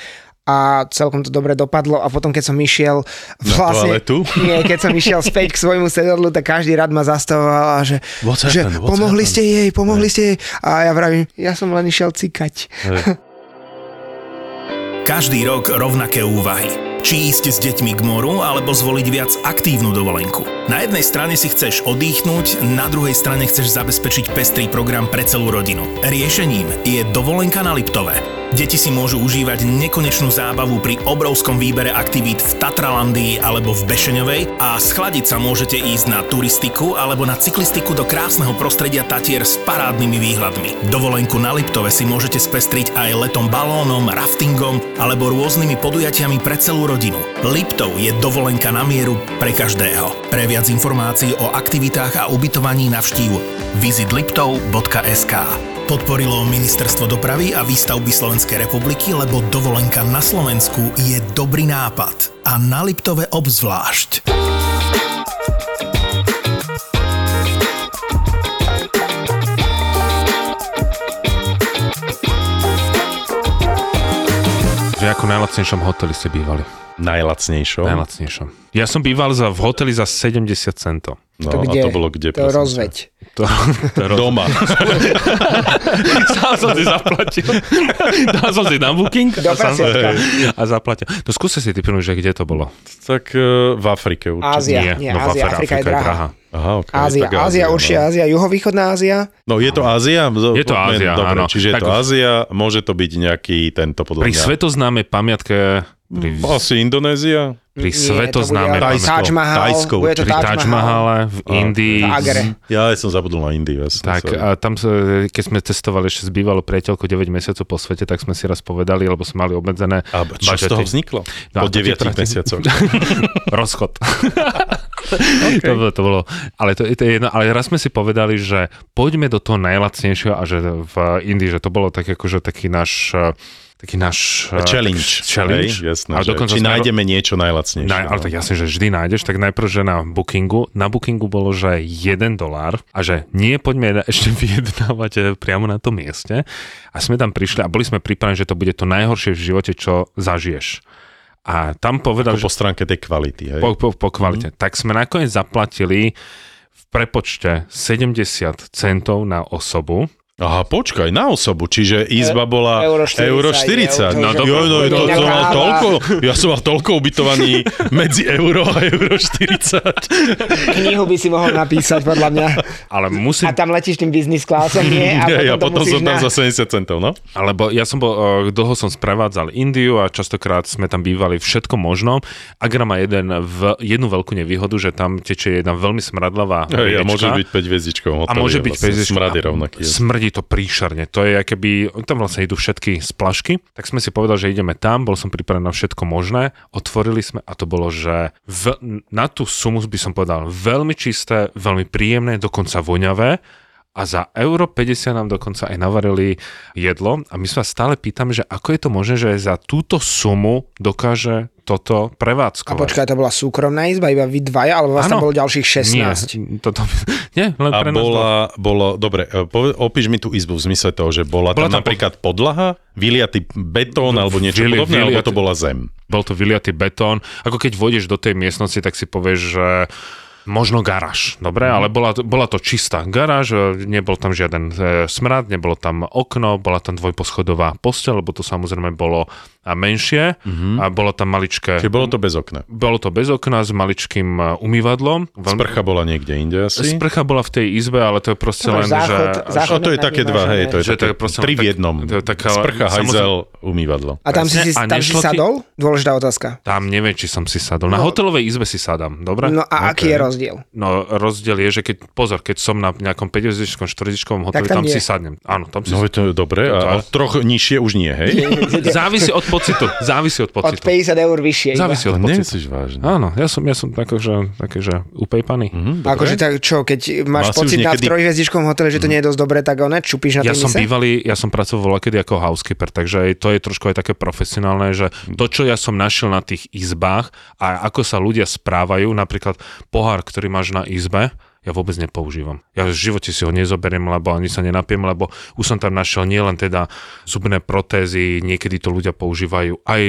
F: a celkom to dobre dopadlo a potom keď som išiel vlastne, nie, keď som išiel späť k svojmu sedadlu, tak každý rad ma zastavoval a že,
B: What's
F: že
B: happened?
F: Pomohli
B: happened?
F: ste jej, pomohli ste jej a ja vravím, ja som len išiel cikať.
G: Každý rok rovnaké úvahy. Či ísť s deťmi k moru, alebo zvoliť viac aktívnu dovolenku. Na jednej strane si chceš oddychnúť, na druhej strane chceš zabezpečiť pestrý program pre celú rodinu. Riešením je dovolenka na Liptove. Deti si môžu užívať nekonečnú zábavu pri obrovskom výbere aktivít v Tatralandii alebo v Bešeňovej a schladiť sa môžete ísť na turistiku alebo na cyklistiku do krásneho prostredia Tatier s parádnymi výhľadmi. Dovolenku na Liptove si môžete spestriť aj letom balónom, raftingom alebo rôznymi podujatiami pre celú rodinu. Liptov je dovolenka na mieru pre každého. Pre viac informácií o aktivitách a ubytovaní navštív visitliptov.sk Podporilo Ministerstvo dopravy a výstavby Slovenskej republiky, lebo dovolenka na Slovensku je dobrý nápad. A na Liptove obzvlášť.
C: Že ako najlacnejšom hoteli ste bývali?
B: Najlacnejšom?
C: Najlacnejšom. Ja som býval za, v hoteli za 70 centov.
B: No,
F: To
B: a
F: kde?
B: to bolo kde?
F: To rozveď.
C: To, to roz...
B: Doma.
C: Sám som si zaplatil. Dal som si na booking a, sám, a zaplatil. No skúste si typnúť, že kde to bolo.
B: tak uh, v Afrike určite.
F: Ázia. Nie,
C: no
F: Ázia,
C: Afrika,
F: Afrika je drahá.
B: Aha, okay,
F: Ázia,
B: tak
F: Ázia, určite
B: no.
F: Ázia, juhovýchodná Ázia.
B: No je to Ázia?
C: Je to Ázia,
B: Dobre,
C: áno.
B: čiže je to
C: Tak-
B: Ázia, môže to byť nejaký tento podľa
C: Pri
B: mňa.
C: svetoznámej pamiatke pri,
B: Asi Indonézia?
C: pri
F: Nie,
C: svetoznámej
F: to bude
B: Tajsko.
F: Taj Mahal,
B: Tajsko
F: bude to
C: pri
F: Taj
C: Taj
F: Mahal.
C: Mahale v Indii.
F: V Agre.
B: Ja som zabudol na Indiu. Ja som
C: Tak
B: sorry.
C: a tam, keď sme testovali ešte s bývalou priateľkou 9 mesiacov po svete, tak sme si raz povedali, lebo sme mali obmedzené
B: a čo z toho vzniklo?
C: No,
B: po
C: a to ti
B: 9
C: trati-
B: mesiacoch.
C: Rozchod. okay. to, to bolo, ale to, to je jedno, ale raz sme si povedali, že poďme do toho najlacnejšieho a že v Indii, že to bolo tak akože taký náš eh, taký náš eh,
B: Challenge.
C: challenge.
B: Hej, jasné,
C: Ale
B: že
C: dokonca
B: či
C: sme-
B: nájdeme niečo najlacnejšie.
C: Na, ale
B: no.
C: tak jasne, že vždy nájdeš, tak najprv, že na bookingu, na bookingu bolo, že 1 dolár a že nie poďme ešte vyjednávať eh, priamo na tom mieste a sme tam prišli a boli sme pripravení, že to bude to najhoršie v živote, čo zažiješ. A tam povedali,
B: Ako po stránke tej kvality. Hej?
C: po, po, po kvalite. Mm. Tak sme nakoniec zaplatili v prepočte 70 centov na osobu.
B: Aha, počkaj, na osobu, čiže izba bola
F: Euro 40,
B: euro 40.
F: euro,
B: No,
F: že-
B: jo, no, to, to, mal toľko, ja som mal toľko ubytovaní medzi euro a euro 40.
F: Knihu by si mohol napísať, podľa mňa.
C: Ale musím...
F: A tam letíš tým business classom, nie? A
B: Ja, ja
F: potom,
B: potom
F: to
B: som tam
F: na...
B: za 70 centov, no.
C: Alebo ja som bol, eh, dlho som sprevádzal Indiu a častokrát sme tam bývali všetko možno. Agra má jeden, v, jednu veľkú nevýhodu, že tam tečie jedna veľmi smradlavá
B: Hej, a
C: riečka.
B: môže byť 5 hviezdičkou
C: a môže byť pezička.
B: Smrady rovnaký.
C: Smrdí to príšerne. To je, keby, tam vlastne idú všetky splašky. Tak sme si povedali, že ideme tam, bol som pripravený na všetko možné. Otvorili sme a to bolo, že v, na tú sumu by som povedal veľmi čisté, veľmi príjemné, dokonca voňavé. A za euro 50 nám dokonca aj navarili jedlo. A my sa stále pýtame, že ako je to možné, že za túto sumu dokáže toto
F: A
C: prevádzkovať.
F: počkaj, to bola súkromná izba, iba vy dvaja, alebo vás tam
C: Áno.
F: bolo ďalších 16?
C: Nie, toto, nie len
B: A
C: pre nás
B: bola, bolo, dobre, e, opíš mi tú izbu v zmysle toho, že bola,
C: Bola
B: tam
C: tam
B: napríklad podlaha, vyliatý betón alebo niečo
C: Vili-
B: podobné, alebo
C: vyliaty-
B: to bola zem.
C: bol to vyliatý betón. Ako keď vôjdeš do tej miestnosti, tak si povieš, že možno garáž, dobre,
B: Mhm.
C: ale bola, to- bola to čistá garáž, e, nebol tam žiaden e, smrad, nebolo tam okno, bola tam dvojposchodová posteľ, lebo to samozrejme bolo a menšie a bolo tam maličké...
B: Čiže bolo to bez okna.
C: Bolo to bez okna s maličkým e, umývadlom. Veľmi-
B: Sprcha bola niekde inde asi.
C: Sprcha bola v tej izbe, ale to je proste
F: To
C: len,
F: záchod,
C: že...
F: záchod
B: A to je také dva, hej, to je
C: Že to
B: také
C: je proste
B: tri v jednom.
C: to je taká-
B: Sprcha, hajzel, umývadlo.
F: A tam si, si,
C: Presne, a
F: tam si sadol? Dôležitá otázka.
C: Tam neviem, či som si sadol. Na hotelovej izbe si sadám, dobre?
F: No a aký je rozdiel?
C: No rozdiel je, že keď, pozor, keď som na nejakom 5-hviezdičkom, 4 hoteli,
F: Tak tam
C: tam, si sadnem. Áno, tam si
B: No to je dobre, a
C: To-
B: troch nižšie už nie, hej?
C: Závisí od pocitu, závisí od
F: Od
C: pocitu.
F: 50 eur vyššie iba.
C: Závisí od
B: To
C: pocitu.
B: nemyslíš vážne.
C: Áno, ja som, ja som tak, že, také, že upejpaný.
B: Hm,
F: Akože tak čo, keď máš
B: Mal už
F: pocit na
B: niekedy-
F: trojhviezdičkovom hoteli, že to nie je dosť dobré, tak one čupíš na
C: Ja som
F: mise?
C: bývalý, ja som pracoval kedy ako housekeeper, takže aj to je trošku aj také profesionálne, že to, čo ja som našiel na tých izbách a ako sa ľudia správajú, napríklad pohár, ktorý máš na izbe, ja vôbec nepoužívam. Ja v živote si ho nezoberiem, lebo ani sa nenapiem, lebo už som tam našiel nielen teda zubné protézy, niekedy to ľudia používajú aj,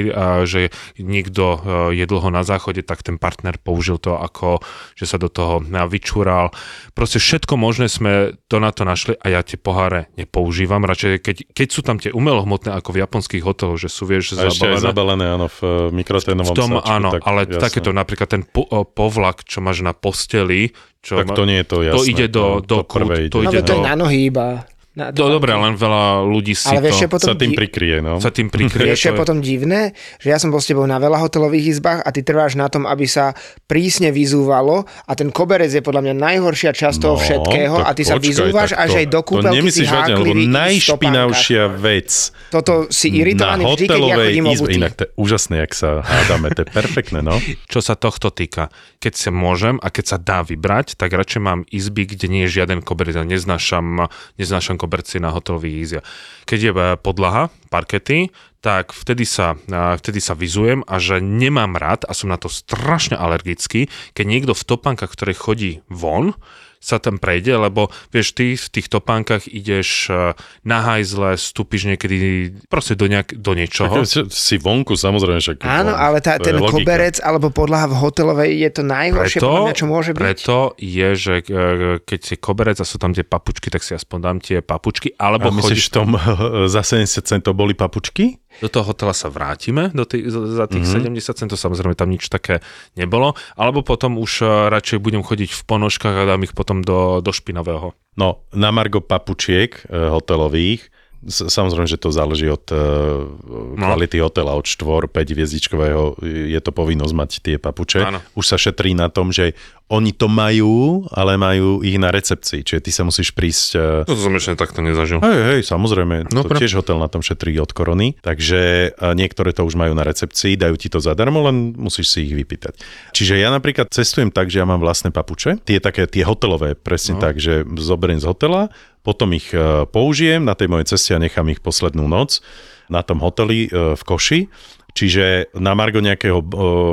C: že niekto e, je dlho na záchode, tak ten partner použil to ako, že sa do toho a, vyčúral. Proste všetko možné sme to na to našli a ja tie poháre nepoužívam. Radšej, keď, keď sú tam tie umelohmotné ako v japonských hoteloch, že sú, vieš,
B: A ešte aj
C: zabalené.
B: zabalené, áno, v
C: V
B: mikroténovom
C: tom
B: sáčku,
C: áno,
B: tak,
C: ale
B: jasné.
C: takéto napríklad ten po, povlak, čo máš na posteli, čo
B: Tak
C: ma-
B: to nie je to jasné.
C: to ide do, do,
B: to
C: kút, to
F: No
C: ide
F: veď to
C: do...
F: je na nohy iba. Na,
C: To dobre, len veľa ľudí si
F: Ale
C: to
F: potom
B: Sa tým
F: di-
B: prikrie, no.
C: sa tým prikrie.
F: Vieš, je
C: to
F: potom divné, že ja som bol s tebou na veľa hotelových izbách a ty trváš na tom, aby sa prísne vyzúvalo a ten koberec je podľa mňa najhoršia časť toho všetkého
B: No, tak
F: a ty sa
B: počkaj,
F: vyzúvaš
B: tak
F: až
B: to-
F: aj do
B: To
F: kúpelky si
B: nemyslíš vážne, lebo najšpinavšia vec
F: Toto si iritovaný
B: na
F: vždy, keď ja chodím
B: izbe, inak to je úžasné, jak sa hádame, to je perfektné, no.
C: Čo sa tohto týka, keď sa môžem a keď sa dá vybrať, tak radšej mám izby, kde nie je žiaden koberec. Ja Neznášam, neznášam koberci na hotelových izbiach. Keď je e, podlaha, parkety, tak vtedy sa, a, vtedy sa vizujem a že nemám rád a som na to strašne alergický, keď niekto v topánkach, ktoré chodí von, sa tam prejde, lebo vieš, ty v tých topánkach ideš e, na hajzle, vstúpiš niekedy proste do, nejak, do niečoho.
B: Tak si vonku, samozrejme, však
F: Áno, ale tá, ten
B: logika.
F: koberec alebo podlaha v hotelovej je to najhoršie,
C: Preto,
F: podľa mňa, čo môže byť.
C: preto je, že e, keď si koberec a sú tam tie papučky, tak si aspoň dám tie papučky, alebo
B: A myslíš,
C: chodíš
B: v tom za 70 centov boli papučky?
C: Do toho hotela sa vrátime do tých, za tých
B: Mhm.
C: mm-hmm. 70 centov, samozrejme tam nič také nebolo, alebo potom už e, radšej budem chodiť v ponožkách a dám ich potom do, do špinavého.
B: No, na Margo papučiek e, hotelových, samozrejme, že to záleží od e, kvality hotela, od 4, 5 hviezdičkového je to povinnosť mať tie papuče.
C: Áno.
B: Už sa šetrí na tom, že oni to majú, ale majú ich na recepcii, čiže ty sa musíš prísť... e,
C: To som ešte takto nezažil.
B: Hej, hej, samozrejme, no, to
C: Dobre.
B: tiež hotel na tom šetrí od korony, takže e, niektoré to už majú na recepcii, dajú ti to zadarmo, len musíš si ich vypýtať. Čiže ja napríklad cestujem tak, že ja mám vlastné papuče, tie také, tie hotelové, presne no. tak, že zoberiem z hotela, potom ich e, použijem na tej mojej ceste a nechám ich poslednú noc na tom hoteli e, v Koši. Čiže na margo nejakého e,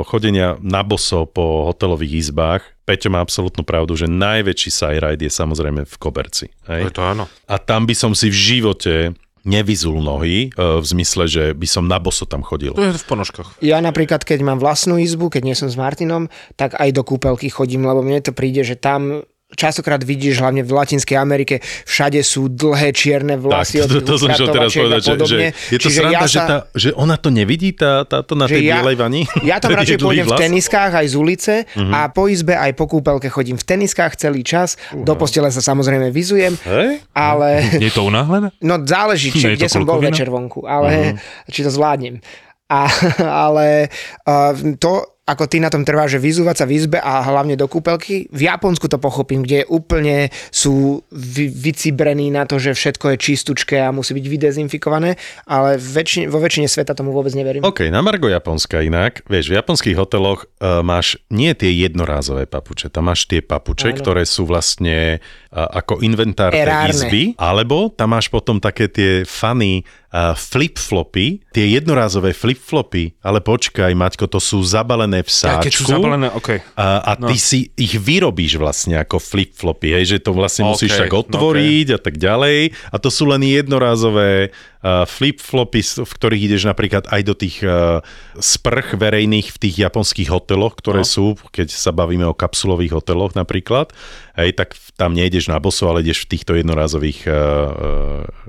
B: chodenia na boso po hotelových izbách, Peťo má absolútnu pravdu, že najväčší sajride je samozrejme v Koberci. Hej?
C: To áno.
B: A tam by som si v živote nevyzul nohy, v zmysle, že by som na boso tam chodil.
C: To je v ponožkách.
F: Ja napríklad, keď mám vlastnú izbu, keď nie som s Martinom, tak aj do kúpelky chodím, lebo mne to príde, že tam častokrát vidíš, hlavne v Latinskej Amerike, všade sú dlhé čierne vlasy
B: to,
F: od
B: to, to som chcel teraz povedať, že, že je to
F: Čiže
B: sranda,
F: ja
B: že,
F: sa-
B: tá, že ona to nevidí, tá, táto na
F: že
B: tej
F: ja-
B: bielej vani?
F: Ja tam radšej pôjdem v
B: vlas?
F: teniskách aj z ulice
B: Mhm.
F: a po izbe aj po kúpelke chodím v teniskách celý čas. Do postele sa samozrejme vyzujem,
B: Hej?
F: ale
C: je to unáhlené?
F: no záleží, či, kde
C: to
F: som bol večer vonku, ale či to zvládnem. A, ale uh, to, ako ty na tom trvá, že vyzúvať sa v izbe a hlavne do kúpelky, v Japonsku to pochopím, kde úplne sú vy, vycibrení na to, že všetko je čistučké a musí byť vydezinfikované, ale väčšine, vo väčšine sveta tomu vôbec neverím.
B: OK, na Margo Japonska inak, vieš, v japonských hoteloch uh, máš nie tie jednorázové papuče, tam máš tie papuče,
F: Áno.
B: ktoré sú vlastne uh, ako inventár tej izby, alebo tam máš potom také tie uh, flip-flopy, tie jednorázové flip-flopy, ale počkaj, Maťko, to sú zabalené v
C: Ja,
B: sáčku.
C: keď sú zabalené, OK.
B: A, a ty
C: No.
B: si ich vyrobíš vlastne ako flip-flopy, hej, že to vlastne musíš
C: OK,
B: tak otvoriť a tak ďalej. A to sú len jednorázové flip-flopy, s- v ktorých ideš napríklad aj do tých uh, sprch verejných v tých japonských hoteloch, ktoré
C: No.
B: sú, keď sa bavíme o kapsulových hoteloch napríklad, hej, tak tam nejdeš na boso, ale ideš v týchto jednorázových uh, uh,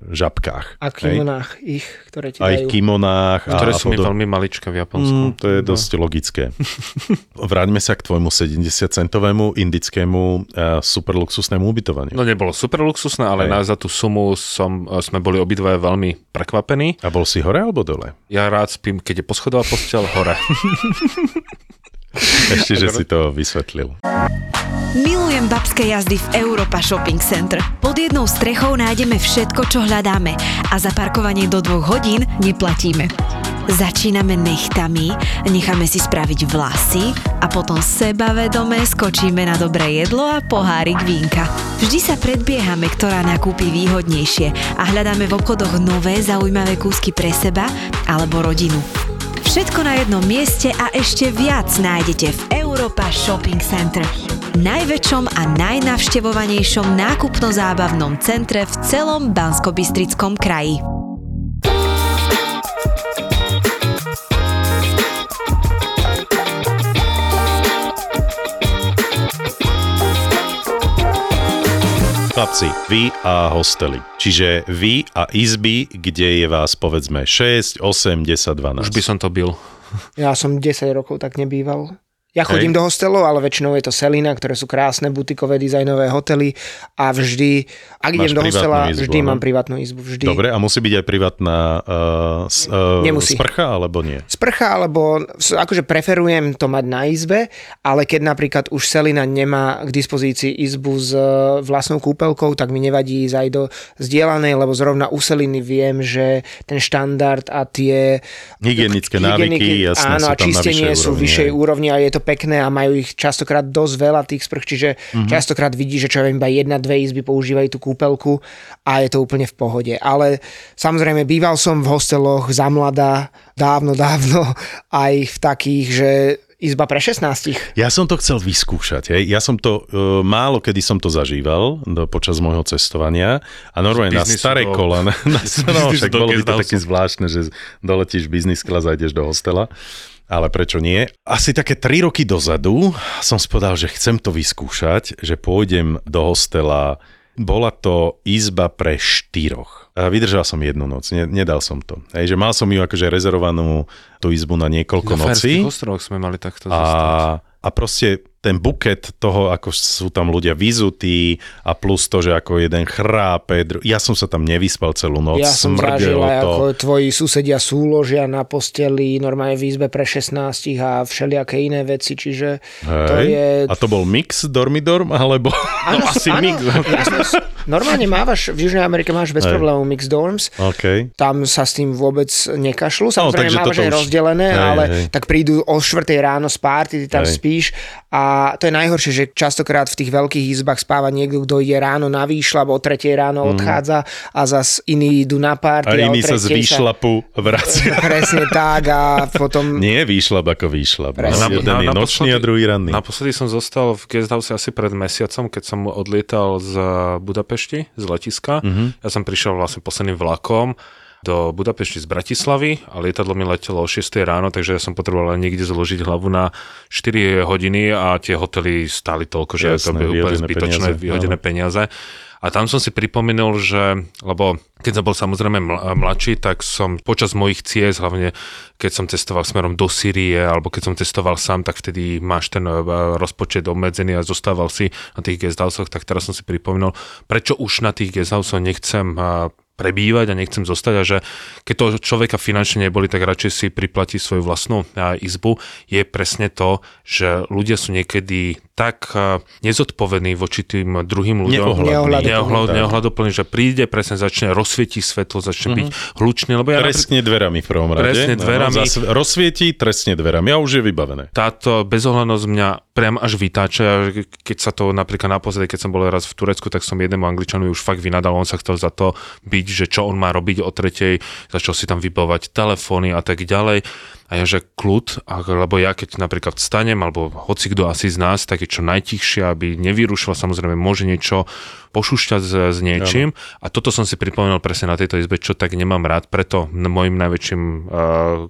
B: žabkách.
F: A v
B: hej.
F: kimonách ich, ktoré ti
B: Aj
F: dajú.
B: kimonách. a-
C: Ktoré
B: a
C: sú mi veľmi maličké v Japonsku.
B: Mm, to je dosť logické. Vráťme sa k tvojmu 70-centovému indickému uh, superluxusnému ubytovaniu.
C: No nebolo super luxusné, ale na, za tú sumu som, sme boli obidvaja veľmi prekvapení.
B: A bol si hore alebo dole?
C: Ja rád spím, keď je poschodová postel, hore.
B: Ešte, že si to vysvetlil.
A: Milujem babské jazdy v Europa Shopping Center. Pod jednou strechou nájdeme všetko, čo hľadáme a za parkovanie do dvoch hodín neplatíme. Začíname nechtami, necháme si spraviť vlasy a potom sebavedome skočíme na dobré jedlo a pohárik vínka. Vždy sa predbiehame, ktorá nakúpi výhodnejšie a hľadáme v obchodoch nové zaujímavé kúsky pre seba alebo rodinu. Všetko na jednom mieste a ešte viac nájdete v Europa Shopping Center. Najväčšom a najnavštevovanejšom nákupno-zábavnom centre v celom Banskobystrickom kraji.
B: Chlapci, vy a hostely. Čiže vy a izby, kde je vás povedzme 6, 8, 10, 12.
C: Už by som to bil.
F: Ja som 10 rokov tak nebýval. Ja chodím
B: Hej.
F: do hostelov, ale väčšinou je to Selina, ktoré sú krásne butikové dizajnové hotely a vždy, ak
B: Máš
F: idem do hostela,
B: izbu,
F: vždy
B: áno?
F: mám privátnu izbu. Vždy.
B: Dobre, a musí byť aj privátna uh, s, uh,
F: Nemusí.
B: sprcha, alebo nie?
F: Sprcha, alebo akože preferujem to mať na izbe, ale keď napríklad už Selina nemá k dispozícii izbu s e, vlastnou kúpeľkou, tak mi nevadí ísť aj do zdieľanej, lebo zrovna u Seliny viem, že ten štandard a tie
B: Hygienické návyky, jasné,
F: áno,
B: sú
F: a
B: tam na
F: čistenie
B: vyššej
F: sú vyššej úrovni a je to pekné a majú ich častokrát dosť veľa tých sprch, čiže
B: Mhm.
F: mm-hmm. častokrát vidí, že čo ja viem, iba jedna, dve izby používajú tú kúpeľku a je to úplne v pohode. Ale samozrejme, býval som v hosteloch za mladá, dávno, dávno, aj v takých, že izba pre 16.
B: Ja som to chcel vyskúšať, hej. Ja som to, uh, málo kedy som to zažíval do, počas môjho cestovania a normálne na staré
C: do-
B: kolene, na,
C: z
B: no, však bolo by to také zvláštne, že doletíš business class a ideš do hostela. Ale prečo nie? Asi také 3 roky dozadu som spodal, že chcem to vyskúšať, že pôjdem do hostela. Bola to izba pre štyroch. A vydržal som jednu noc, ne, nedal som to. Hej, že mal som ju akože rezervovanú tú izbu na niekoľko
C: Na
B: nocí.
C: Ostrovoch sme mali takto zostať.
B: A, a proste ten buket toho, ako sú tam ľudia vyzutí a plus to, že ako jeden chrápe. dru- Ja som sa tam nevyspal celú noc,
F: Ja som zažil
B: smrdelo
F: aj
B: to.
F: ako tvoji susedia súložia na posteli, normálne v izbe pre 16 a všelijaké iné veci, čiže to
B: Hej.
F: je...
B: A to bol mix dormidorm, alebo...
F: Áno,
B: asi
F: áno,
B: mix.
F: jasné. Normálne mávaš, v Južnej Amerike máš bez problémov mix dorms,
B: OK.
F: tam sa s tým vôbec nekašľú.
B: No,
F: Samozrejme
B: takže
F: mávaš aj
B: už-
F: rozdelené,
B: Hej,
F: ale
B: hej.
F: tak prídu o 4 ráno z párty, ty tam
B: Hej.
F: spíš a to je najhoršie, že častokrát v tých veľkých izbách spáva niekto, kto ide ráno na výšľap, o 3 ráno odchádza a zas iní idú na.
B: A
F: párty a,
B: iní sa z
F: 3:00
B: výšlapu vracia.
F: Presne tak a potom...
B: Nie výšlap ako výšlap.
F: Presne.
B: No, jeden je nočný a druhý ranný.
C: Naposledy som zostal v guesthouse asi pred mesiacom, keď som odlietal z Budapešti, z letiska.
B: Mhm.
C: Ja som prišiel vlastne posledným vlakom do Budapešti z Bratislavy a lietadlo mi letelo o 6 ráno, takže ja som potreboval niekde zložiť hlavu na 4 hodiny a tie hotely stáli toľko, že to
B: Jasné,
C: by úplne zbytočné
B: peniaze,
C: vyhodené
B: áno.
C: peniaze. A tam som si pripomenul, že, lebo keď som bol samozrejme ml- mladší, tak som počas mojich ciest, hlavne keď som cestoval smerom do Sýrie, alebo keď som cestoval sám, tak vtedy máš ten eh, rozpočet obmedzený a zostával si na tých guesthouseoch, tak teraz som si pripomenul, prečo už na tých guesthouseoch nechcem eh, prebývať a nechcem zostať a že keď to človeka finančne neboli, tak radšej si priplatí svoju vlastnú a, izbu, je presne to, že ľudia sú niekedy tak a, nezodpovední voči tým druhým ľuďom.
B: Neohľadní.
C: Neohľad, neohľadoplní, že príde, presne začne rozsvietiť svetlo, začne byť hlučný, lebo ja napríklad-
B: Trestne dverami v prvom rade.
C: Presne
B: Áno,
C: dverami.
B: zase rozsvietí, trestne dverami. A už je vybavené.
C: táto bezohľadnosť mňa priam až vytáča. Ja, Keď sa to napríklad naposledy, keď som bol raz v Turecku, tak som jednému Angličanu už fakt vynadal, on sa chcel za to byť, že čo on má robiť o tretej, začal si tam vybavovať telefóny a tak ďalej. A ja, že kľud, lebo ja keď napríklad vstanem, alebo hoci kto asi z nás, tak je čo najtichšie, aby nevyrušila, samozrejme môže niečo pošušťať s, s niečím. A toto som si pripomenul presne na tejto izbe, čo tak nemám rád, preto môjim najväčším uh,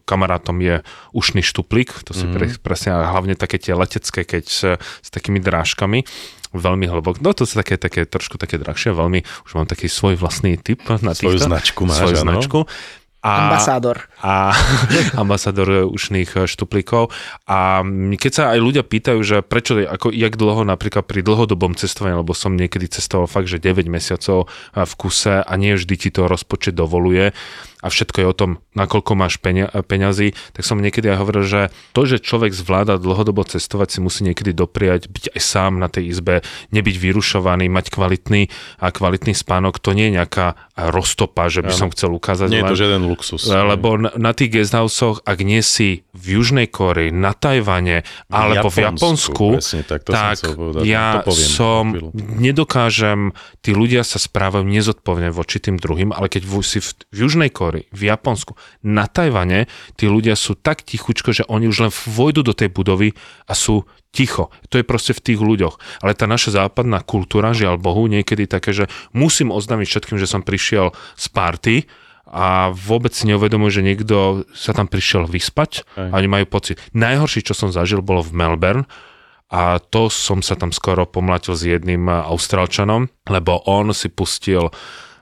C: kamarátom je ušný štuplík, to si pre, presne, a hlavne také tie letecké, keď s, s takými drážkami veľmi hlboko. No to sú také, také trošku také drahšie, veľmi, už mám taký svoj vlastný typ na
B: Svoju
C: týchto.
B: značku máš,
C: Svoju
B: áno.
C: značku. A,
F: Ambasádor.
C: a ambasador ušných štuplíkov. A keď sa aj ľudia pýtajú, že prečo, ako, jak dlho napríklad pri dlhodobom cestovaní, lebo som niekedy cestoval fakt, že 9 mesiacov v kuse a nie vždy ti to rozpočet dovoluje a všetko je o tom, nakoľko máš peňazí, tak som niekedy aj hovoril, že to, že človek zvláda dlhodobo cestovať, si musí niekedy dopriať byť aj sám na tej izbe, nebyť vyrušovaný, mať kvalitný a kvalitný spánok, to nie je nejaká roztopa, že by
B: Áno.
C: som chcel ukázať.
B: Nie je to žiaden luxus.
C: lebo na, na tých guesthouseoch, ak nie si v Južnej Kórei, na Tajvane alebo v Japonsku,
B: Presne, tak, to
C: tak
B: som povedať.
C: ja
B: to poviem.
C: som, nedokážem, tí ľudia sa správajú nezodpovedne voči tým druhým, ale keď si v, v Južnej Kórei, v Japonsku, na Tajvane, tí ľudia sú tak tichučko, že oni už len vojdu do tej budovy a sú ticho. To je proste v tých ľuďoch. Ale tá naša západná kultúra, žiaľ Bohu, niekedy také, že musím oznámiť všetkým, že som prišiel z party a vôbec si neuvedomujú, že niekto sa tam prišiel vyspať a oni majú pocit. Najhoršie, čo som zažil, bolo v Melbourne a to som sa tam skoro pomlatil s jedným Austrálčanom, lebo on si pustil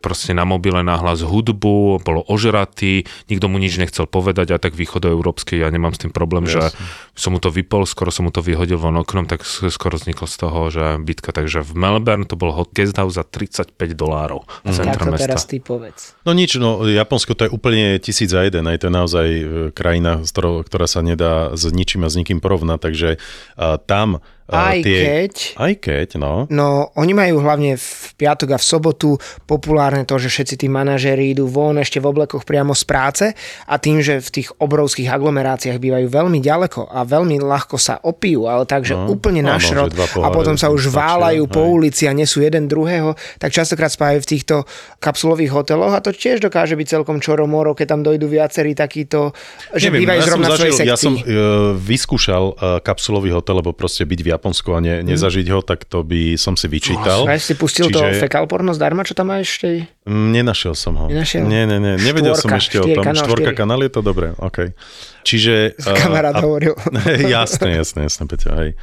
C: proste na mobile nahlas hudbu, bolo ožratý, nikto mu nič nechcel povedať a tak východoeurópsky, ja nemám s tým problém,
B: Jasne.
C: že som mu to vypol, skoro som mu to vyhodil von oknom, tak skoro vzniklo z toho, že bitka, takže v Melbourne to bol hot guest house za 35 dolárov v
F: Tak to
C: mesta.
F: teraz ty povedz.
B: No nič, no Japonsko to je úplne tisíc za jeden, aj to je naozaj e, krajina, ktorá sa nedá s ničím a s nikým porovnať, takže uh, tam
F: Aj
B: tie...
F: keď...
B: Aj keď, no.
F: No, oni majú hlavne v piatok a v sobotu populárne to, že všetci tí manažéri idú von ešte v oblekoch priamo z práce a tým, že v tých obrovských aglomeráciách bývajú veľmi ďaleko a veľmi ľahko sa opijú, ale takže
B: No,
F: úplne na šrot a potom sa už válajú po
B: hej.
F: ulici a nesú jeden druhého, tak častokrát spávajú v týchto kapsulových hoteloch a to tiež dokáže byť celkom čoromoro, keď tam dojdú viacerí takíto, že
B: Neviem,
F: bývajú
B: ja
F: zrovna
B: som
F: svojej sekcii.
B: ja som uh, vyskúšal uh, kapsulový hotel, lebo proste byť v Japonsku a ne, nezažiť ho, tak to by som si vyčítal.
F: Aj si pustil to
B: Čiže-
F: fekal porno zdarma, čo tam má ešte?
B: Mm, Nenašiel som ho.
F: Nenašiel?
B: Nie, nie, nie. Nevedel som
F: Štvorka,
B: ešte o tom.
F: kanál
B: Štvorka kanál je to dobré, OK. Čiže... uh,
F: Kamarát hovoril.
B: jasné, jasné, jasné, Peťo, hej.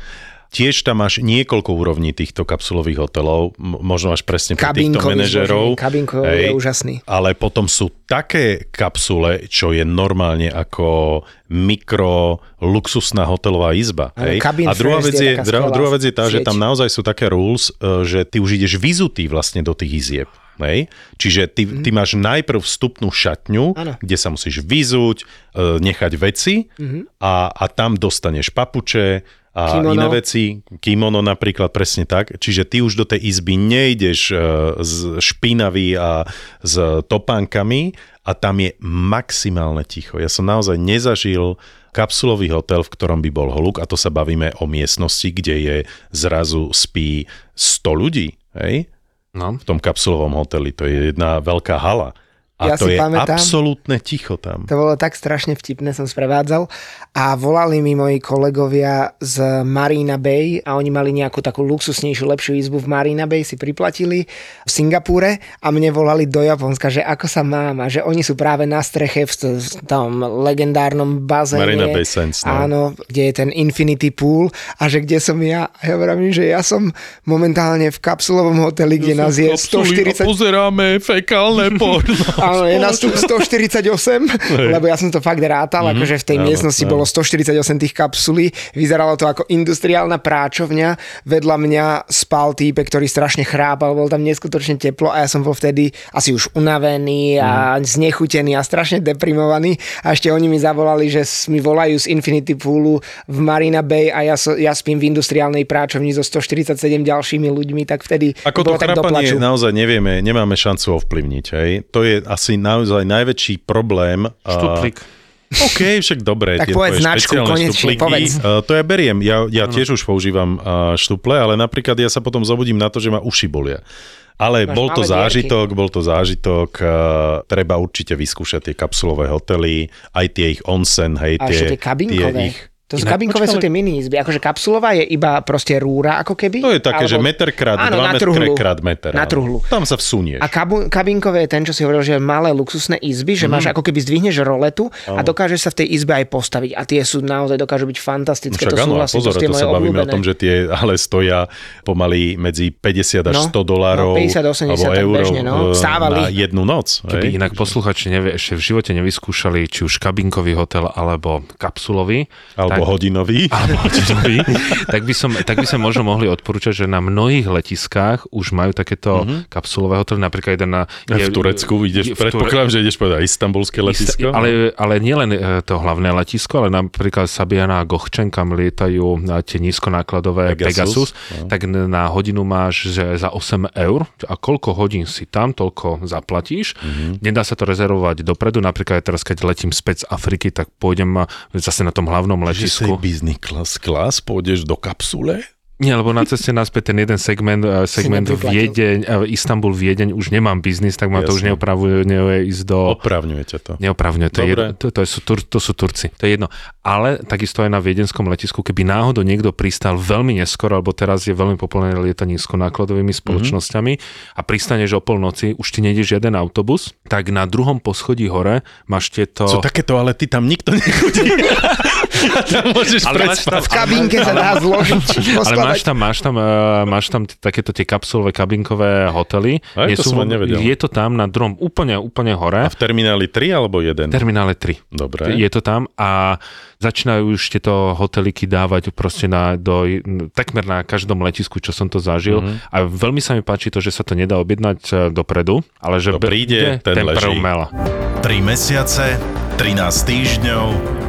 B: Tiež tam máš niekoľko úrovní týchto kapsulových hotelov, možno až presne pre týchto manažerov.
F: je úžasný.
B: Ale potom sú také kapsule, čo je normálne ako mikro luxusná hotelová izba.
F: Áno,
B: hej? A druhá vec,
F: je
B: je, druhá, vec je tá, že
F: sieť.
B: tam naozaj sú také rules, e, že ty už ideš vyzutý vlastne do tých izieb. Hej? Čiže ty, ty máš najprv vstupnú šatňu.
F: Áno.
B: kde sa musíš vyzúť, e, nechať veci
F: Mhm.
B: a, a tam dostaneš papuče a
F: Kimono.
B: iné veci, kimono napríklad, presne tak. Čiže ty už do tej izby nejdeš e, z špinavý a s topánkami a tam je maximálne ticho. Ja som naozaj nezažil kapsulový hotel, v ktorom by bol holuk a to sa bavíme o miestnosti, kde je zrazu spí 100 ľudí, hej?
C: No.
B: V tom kapsulovom hoteli. To je jedna veľká hala. A
F: Ja
B: to
F: si
B: je
F: pamätám.
B: absolútne ticho tam.
F: To bolo tak strašne vtipné, som sprevádzal a volali mi moji kolegovia z Marina Bay a oni mali nejakú takú luxusnejšiu, lepšiu izbu v Marina Bay, si priplatili v Singapúre a mne volali do Japonska, že ako sa mám a že oni sú práve na streche v tom legendárnom bazéne.
B: Marina Bay Sands, no.
F: Áno, kde je ten Infinity Pool a že kde som ja. A ja vravím, že ja som momentálne v kapsulovom hoteli, kde nás je 140...
B: pozeráme fekálne porno.
F: Áno, je nás tu 148, lebo ja som to fakt rátal,
B: Mhm.
F: akože v tej
B: Áno,
F: miestnosti
B: áno.
F: bolo 148 tých kapsulí, vyzeralo to ako industriálna práčovňa, vedľa mňa spal týpek, ktorý strašne chrápal, bol tam neskutočne teplo a ja som bol vtedy asi už unavený a
B: Mhm.
F: znechutený a strašne deprimovaný a ešte oni mi zavolali, že mi volajú z Infinity Poolu v Marina Bay a ja, so, ja spím v industriálnej práčovni so 147 ďalšími ľuďmi, tak vtedy
B: Ako
F: bolo
B: to
F: tak do
B: chrápanie
F: plaču.
B: naozaj nevieme, nemáme šancu ovplyvniť. Hej? To je asi naozaj najväčší problém.
C: Štuplík.
B: OK, však dobre.
F: Tak
B: tie
F: povedz
B: tvoje
F: značku, konečne, povedz.
B: uh, to ja beriem. Ja, ja tiež už používam uh, štuple, ale napríklad ja sa potom zobudím na to, že ma uši bolia. Ale
F: Máš
B: bol to
F: malé dierky.
B: zážitok, bol to zážitok, uh, treba určite vyskúšať tie kapsulové hotely, aj tie ich onsen, hej,
F: A
B: tie,
F: tie kabinkové.
B: ich...
F: To sú
B: Inak-
F: kabinkové sú
B: počkaj,
F: tie mini izby. Akože kapsulová je iba proste rúra, ako keby.
B: To je také, že meter krát
F: Áno, na
B: dva metre krát meter.
F: Na truhlu.
B: Tam sa vsunieš.
F: A kabu, kabinkové je ten, čo si hovoril, že malé luxusné izby, že
B: Mhm.
F: máš ako keby zdvihneš roletu a
B: Áno.
F: dokážeš sa v tej izbe aj postaviť. A tie sú naozaj dokážu byť fantastické.
B: Však
F: to
B: áno,
F: súhlasím,
B: pozor,
F: to, sú
B: to sa bavíme o
F: obľúbené.
B: tom, že tie ale stoja pomaly medzi 50 až
F: No,
B: 100 dolárov
F: no, 50, 80
B: alebo eur
F: bežne, no.
B: na jednu noc.
C: Keby
B: hej?
C: inak posluchači nevie, ešte v živote nevyskúšali či už kabinkový hotel alebo kapsulový.
B: Alebo hodinový.
C: Alebo hodinový, tak by, som, tak by sme možno mohli odporúčať, že na mnohých letiskách už majú takéto
B: Mhm.
C: kapsulové hotely, napríklad jeden na...
B: v Turecku ideš,
C: v Ture-
B: predpokladám, že ideš povedať istambulské letisko.
C: Ale, ale nielen e, to hlavné letisko, ale napríklad Sabiana a Gochčen, kam lietajú na tie nízkonákladové Pegasus,
B: Pegasus, no.
C: tak na hodinu máš že za 8 eur a koľko hodín si tam, toľko zaplatíš.
B: Mhm.
C: Nedá sa to rezervovať dopredu, napríklad teraz, keď letím späť z Afriky, tak pôjdem zase na tom hlavnom
B: tej
C: letisku.
B: business class, class pôjdeš do kapsule?
C: Nie, lebo na ceste naspäť ten jeden segment, eh, segment. Viedeň, eh, Istanbul, Viedeň, už nemám biznis, tak ma to už
B: Jasne.
C: neopravuje ísť do...
B: Opravňuje ťa to.
C: Neopravňuje, to, je
B: Dobre.
C: to, to, sú, to sú Turci, to je jedno. Ale takisto aj na viedenskom letisku, keby náhodou niekto pristal veľmi neskoro, alebo teraz je veľmi populárne lietanie nízkonákladovými
B: Mhm.
C: spoločnosťami a pristaneš o polnoci, už ti nejde žiaden autobus, tak na druhom poschodí hore máš tieto...
B: Sú takéto, ale ty tam nikto nechodí. Tam môžeš
C: Ale
B: prespať.
F: V kabínke sa dá zložiť.
C: Máš tam, máš tam, uh, máš tam t- takéto tie kapsulové kabinkové hotely.
B: Aj, to
C: sú
B: som nevedel.
C: Je to tam na druhom, úplne, úplne hore.
B: A v termináli 3 alebo 1?
C: terminále 3.
B: Dobre.
C: Je to tam a začínajú už tieto hoteliky dávať proste na, do, takmer na každom letisku, čo som to zažil.
B: Mhm.
C: Mm-hmm. A veľmi sa mi páči to, že sa to nedá objednať e, dopredu, ale že
B: To príde, ten leží.
C: prv mela.
B: 3 mesiace, 13 týždňov,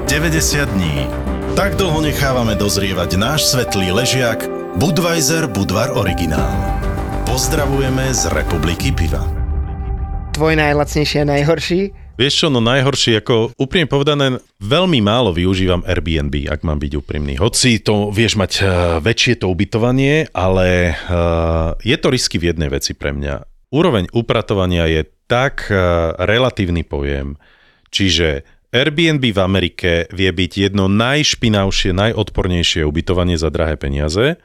B: 90 dní. Tak dlho nechávame dozrievať náš svetlý ležiak Budweiser Budvar Originál. Pozdravujeme z Republiky Piva.
F: Tvoj najlacnejší a najhorší?
B: Vieš čo, no najhoršie, ako úprimne povedané, veľmi málo využívam Airbnb, ak mám byť úprimný. Hoci to vieš mať uh, väčšie to ubytovanie, ale uh, je to risky v jednej veci pre mňa. Úroveň upratovania je tak uh, relatívny pojem, čiže Airbnb v Amerike vie byť jedno najšpinavšie, najodpornejšie ubytovanie za drahé peniaze,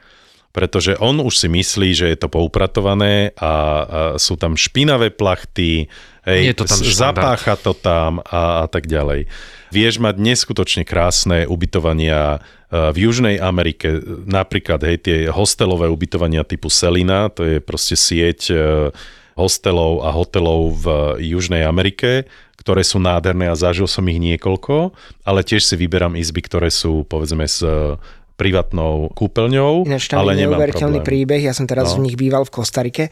B: pretože on už si myslí, že je to poupratované a, a sú tam špinavé plachty, hej,
C: Je to tam
B: zapácha to tam a, a tak ďalej. Vieš mať neskutočne krásne ubytovania e, v Južnej Amerike, napríklad hej, tie hostelové ubytovania typu Selina, to je proste sieť e, hostelov a hotelov v Južnej Amerike, ktoré sú nádherné a zažil som ich niekoľko, ale tiež si vyberám izby, ktoré sú povedzme s e, privatnou kúpeľňou,
F: Ináč tam
B: ale
F: je
B: nemám problém.
F: príbeh, ja som teraz
B: No.
F: v nich býval v Kostarike,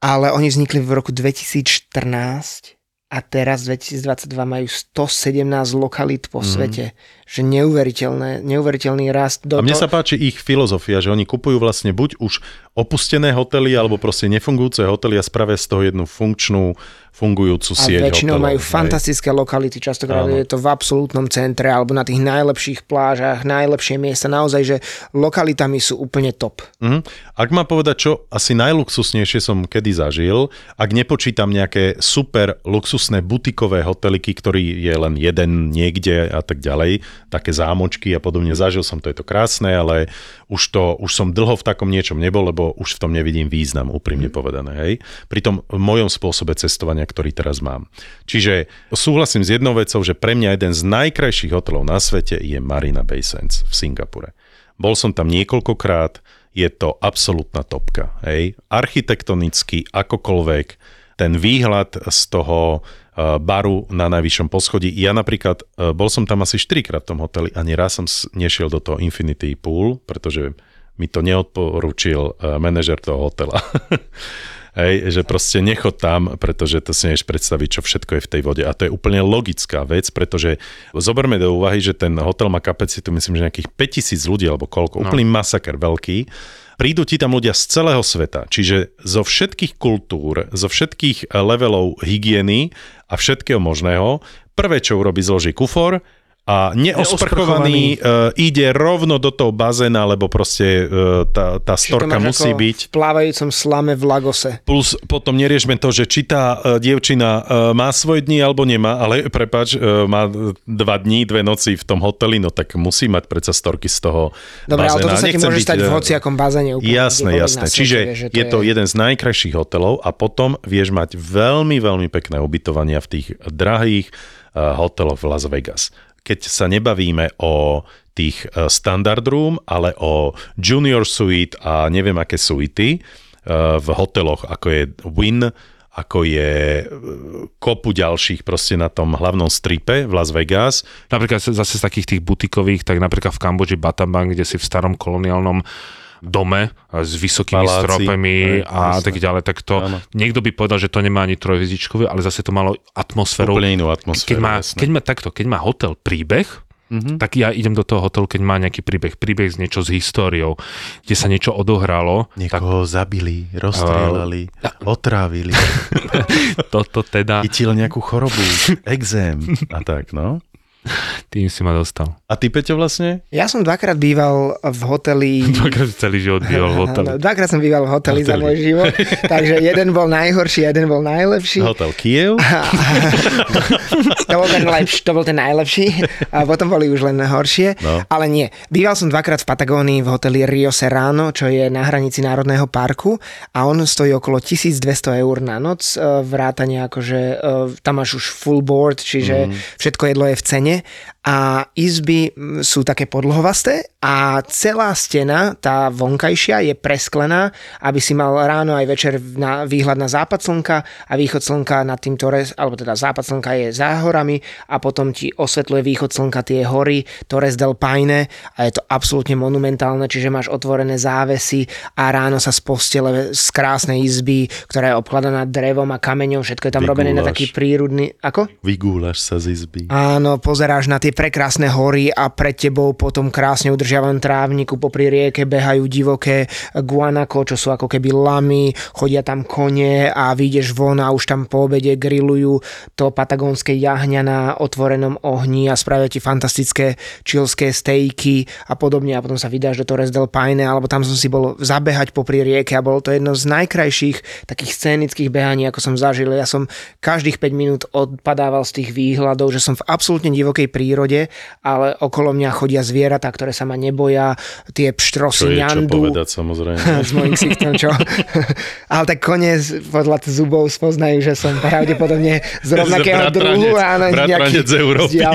F: ale oni vznikli v roku 2014 a teraz 2022 majú 117 lokalít po
B: Mhm.
F: svete. Že neuveriteľné, neuveriteľný rast. Do
B: A mne
F: to-
B: sa páči ich filozofia, že oni kupujú vlastne buď už opustené hotely, alebo proste nefungujúce hotely a spravia z toho jednu funkčnú, fungujúcu
F: a
B: sieť
F: väčšinou
B: hotelov.
F: majú
B: hej.
F: fantastické lokality, častokrát
B: Áno.
F: je to v absolútnom centre alebo na tých najlepších plážach, najlepšie miesta, naozaj, že lokalitami sú úplne top.
B: Mhm. Ak mám povedať, čo asi najluxusnejšie som kedy zažil, ak nepočítam nejaké super luxusné butikové hoteliky, ktorý je len jeden niekde a tak ďalej, také zámočky a podobne, zažil som to, je to krásne, ale už, to, už som dlho v takom niečom nebol, lebo už v tom nevidím význam, úprimne povedané. Hej? Pri tom mojom spôsobe cestovania, ktorý teraz mám. Čiže súhlasím s jednou vecou, že pre mňa jeden z najkrajších hotelov na svete je Marina Bay Sands v Singapure. Bol som tam niekoľkokrát, je to absolútna topka. Hej? Architektonicky, akokoľvek, ten výhľad z toho baru na najvyššom poschodí. Ja napríklad, uh, bol som tam asi 4 krát v tom hoteli, ani raz som nešiel do toho Infinity Pool, pretože mi to neodporúčil uh, manažer toho hotela. Hej, že proste nechod tam, pretože to si nevieš predstaviť, čo všetko je v tej vode. A to je úplne logická vec, pretože zoberme do úvahy, že ten hotel má kapacitu, myslím, že nejakých 5000 ľudí, alebo koľko, no. úplný masaker veľký. Prídu ti tam ľudia z celého sveta, čiže zo všetkých kultúr, zo všetkých eh, levelov hygieny a všetkého možného. Prvé, čo urobí, zloží kufor a neosprchovaný uh, ide rovno do toho bazéna, lebo proste uh, tá, tá storka musí byť.
F: V plávajúcom slame v Lagose.
B: Plus potom neriešme to, že či tá uh, dievčina uh, má svoje dni alebo nemá, ale prepač, uh, má dva dní, dve noci v tom hoteli, no tak musí mať predsa storky z toho
F: Dobre, ale
B: bazéna.
F: toto sa ti môže
B: byť,
F: stať v hociakom bazéne. Úplne,
B: Jasné, jasné.
F: svete,
B: Čiže
F: vieš, že
B: je to jeden z najkrajších hotelov a potom vieš mať veľmi, veľmi pekné ubytovania v tých drahých hoteloch v Las Vegas. Keď sa nebavíme o tých uh, standard room, ale o junior suite a neviem aké suity uh, v hoteloch, ako je Win, ako je uh, kopu ďalších proste na tom hlavnom stripe v Las Vegas.
C: Napríklad zase z takých tých butikových, tak napríklad v Kambodži Battambang, kde si v starom koloniálnom dome s vysokými
B: Paláci,
C: stropami
B: hej,
C: a
B: jasné.
C: tak ďalej, tak to
B: Áno.
C: niekto by povedal, že to nemá ani trojhviezdičkové, ale zase to malo atmosféru.
B: Úplne inú atmosféru,
C: Keď má,
B: jasné.
C: keď má takto, keď má hotel príbeh, Mm-hmm. tak ja idem do toho hotelu, keď má nejaký príbeh, príbeh z niečo s históriou, kde sa niečo odohralo.
B: Niekoho tak, zabili, rozstrelali, otrávili.
C: Toto teda,
B: chytil nejakú chorobu, exém a tak, no.
C: Tým si ma dostal.
B: A ty, Peťo, vlastne?
F: Ja som dvakrát býval v hoteli...
C: Dvakrát celý život býval v hoteli.
F: Dvakrát som býval v hoteli, za
B: Hoteli.
F: môj život, takže jeden bol najhorší, jeden bol najlepší.
B: Hotel Kiev?
F: to, bol ten lepší, to bol ten najlepší a potom boli už len horšie.
B: No.
F: Ale nie. Býval som dvakrát v Patagónii v hoteli Rio Serrano, čo je na hranici Národného parku a on stojí okolo 1200 eur na noc. e, Vrátane akože e, tam máš už full board, čiže
B: Mhm.
F: všetko jedlo je v cene Yeah. A izby sú také podlhovasté a celá stena, tá vonkajšia, je presklená, aby si mal ráno aj večer na výhľad na západ slnka a východ slnka nad tým Torres, alebo teda západ slnka je za horami a potom ti osvetľuje východ slnka tie hory Torres del Paine a je to absolútne monumentálne, čiže máš otvorené závesy a ráno sa z postele z krásnej izby, ktorá je obkladaná drevom a kameňom, všetko je tam robené na
B: Vygúľaš.
F: taký prírodný... Ako?
B: Vygúľaš sa z izby.
F: Áno, pozeráš na tie prekrásne hory a pred tebou potom krásne udržiavanom trávniku. Popri rieke behajú divoké guanako, čo sú ako keby lamy, chodia tam kone a vyjdeš von a už tam po obede grillujú to patagónske jahňa na otvorenom ohni a spravia ti fantastické čilské stejky a podobne. A potom sa vydáš do Torres del Paine alebo tam som si bol zabehať popri rieke a bolo to jedno z najkrajších takých scénických behaní, ako som zažil. Ja som každých 5 minút odpadával z tých výhľadov, že som v absolútne divokej prírode, ale okolo mňa chodia zvieratá, ktoré sa ma neboja, tie
B: Čo
F: pštrosy,
B: čo
F: ňandu.
B: povedať, samozrejme.
F: s mojím ksichtom, čo? ale tak kone z- podľa zubov spoznajú, že som pravdepodobne z rovnakého druhu. Áno,
B: bratranec z Európy.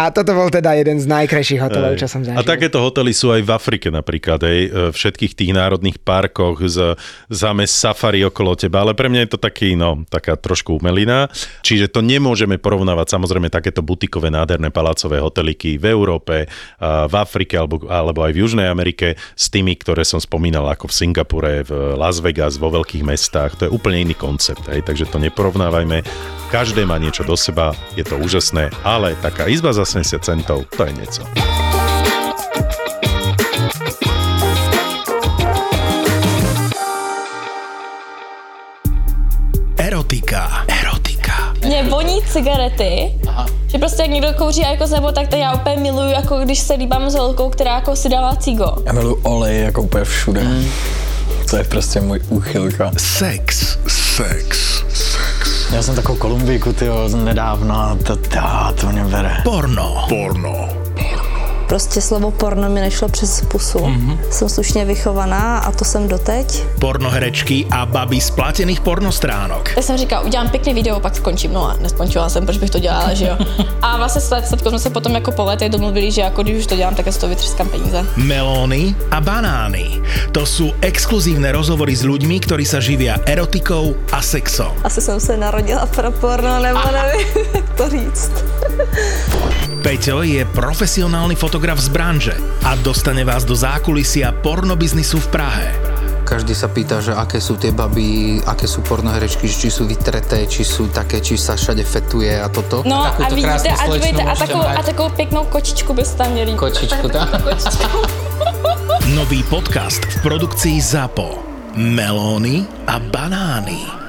F: a toto bol teda jeden z najkrajších hotelov, čo som zažil.
B: A takéto hotely sú aj v Afrike napríklad, aj v všetkých tých národných parkoch, z, záme safari okolo teba, ale pre mňa je to taký, no, taká trošku umelina. Čiže to nemôžeme porovnávať samozrejme takéto butikové nádherné palácové hoteliky v Európe, v Afrike alebo, alebo aj v Južnej Amerike s tými, ktoré som spomínal ako v Singapure, v Las Vegas, vo veľkých mestách. To je úplne iný koncept, hej, takže to neporovnávajme. Každé má niečo do seba, je to úžasné, ale taká izba za 70 centov, to je niečo.
H: Cigarety, Aha. že prostě jak někdo kouří jako nebo tak to já úplně miluju, jako když se líbám s holkou, která jako si dává cigo.
I: Já miluji olej jako úplně všude. Mm. To je prostě můj úchylka.
G: Sex. Sex. Sex.
I: Měl jsem takovou Kolumbijku, tyjo, nedávno to, to, to mě bere.
G: Porno. Porno.
J: Prostě slovo porno mi nešlo přes pusu. Mm-hmm. Jsem slušně vychovaná a to jsem doteď.
G: Pornoherečky a baby z platených pornostránok.
H: Já jsem říkala, udělám pěkný video, pak skončím. No a neskončila jsem, proč bych to dělala, že jo. A vlastně s Statkou jsme se potom jako po letech domluvili, že jako když už to dělám, tak já z toho vytřeskám peníze.
G: Melóny a banány. To sú exkluzívne rozhovory s ľuďmi, ktorí sa živia erotikou a sexom.
J: Asi jsem se narodila pro porno, nebo nevím, jak to říct.
G: Peťo je profesionálny fotograf z branže a dostane vás do zákulisia pornobiznisu v Prahe.
K: Každý sa pýta, že aké sú tie baby, aké sú pornoherečky, či sú vytreté, či sú také, či sa všade fetuje a toto.
H: No a
K: Takúto
H: vidíte, a dívejte, a takovou, a takovou pěknou kočičku byste tam měli.
K: Kočičku, tak?
G: Nový podcast v produkcii ZAPO. Melóny a banány.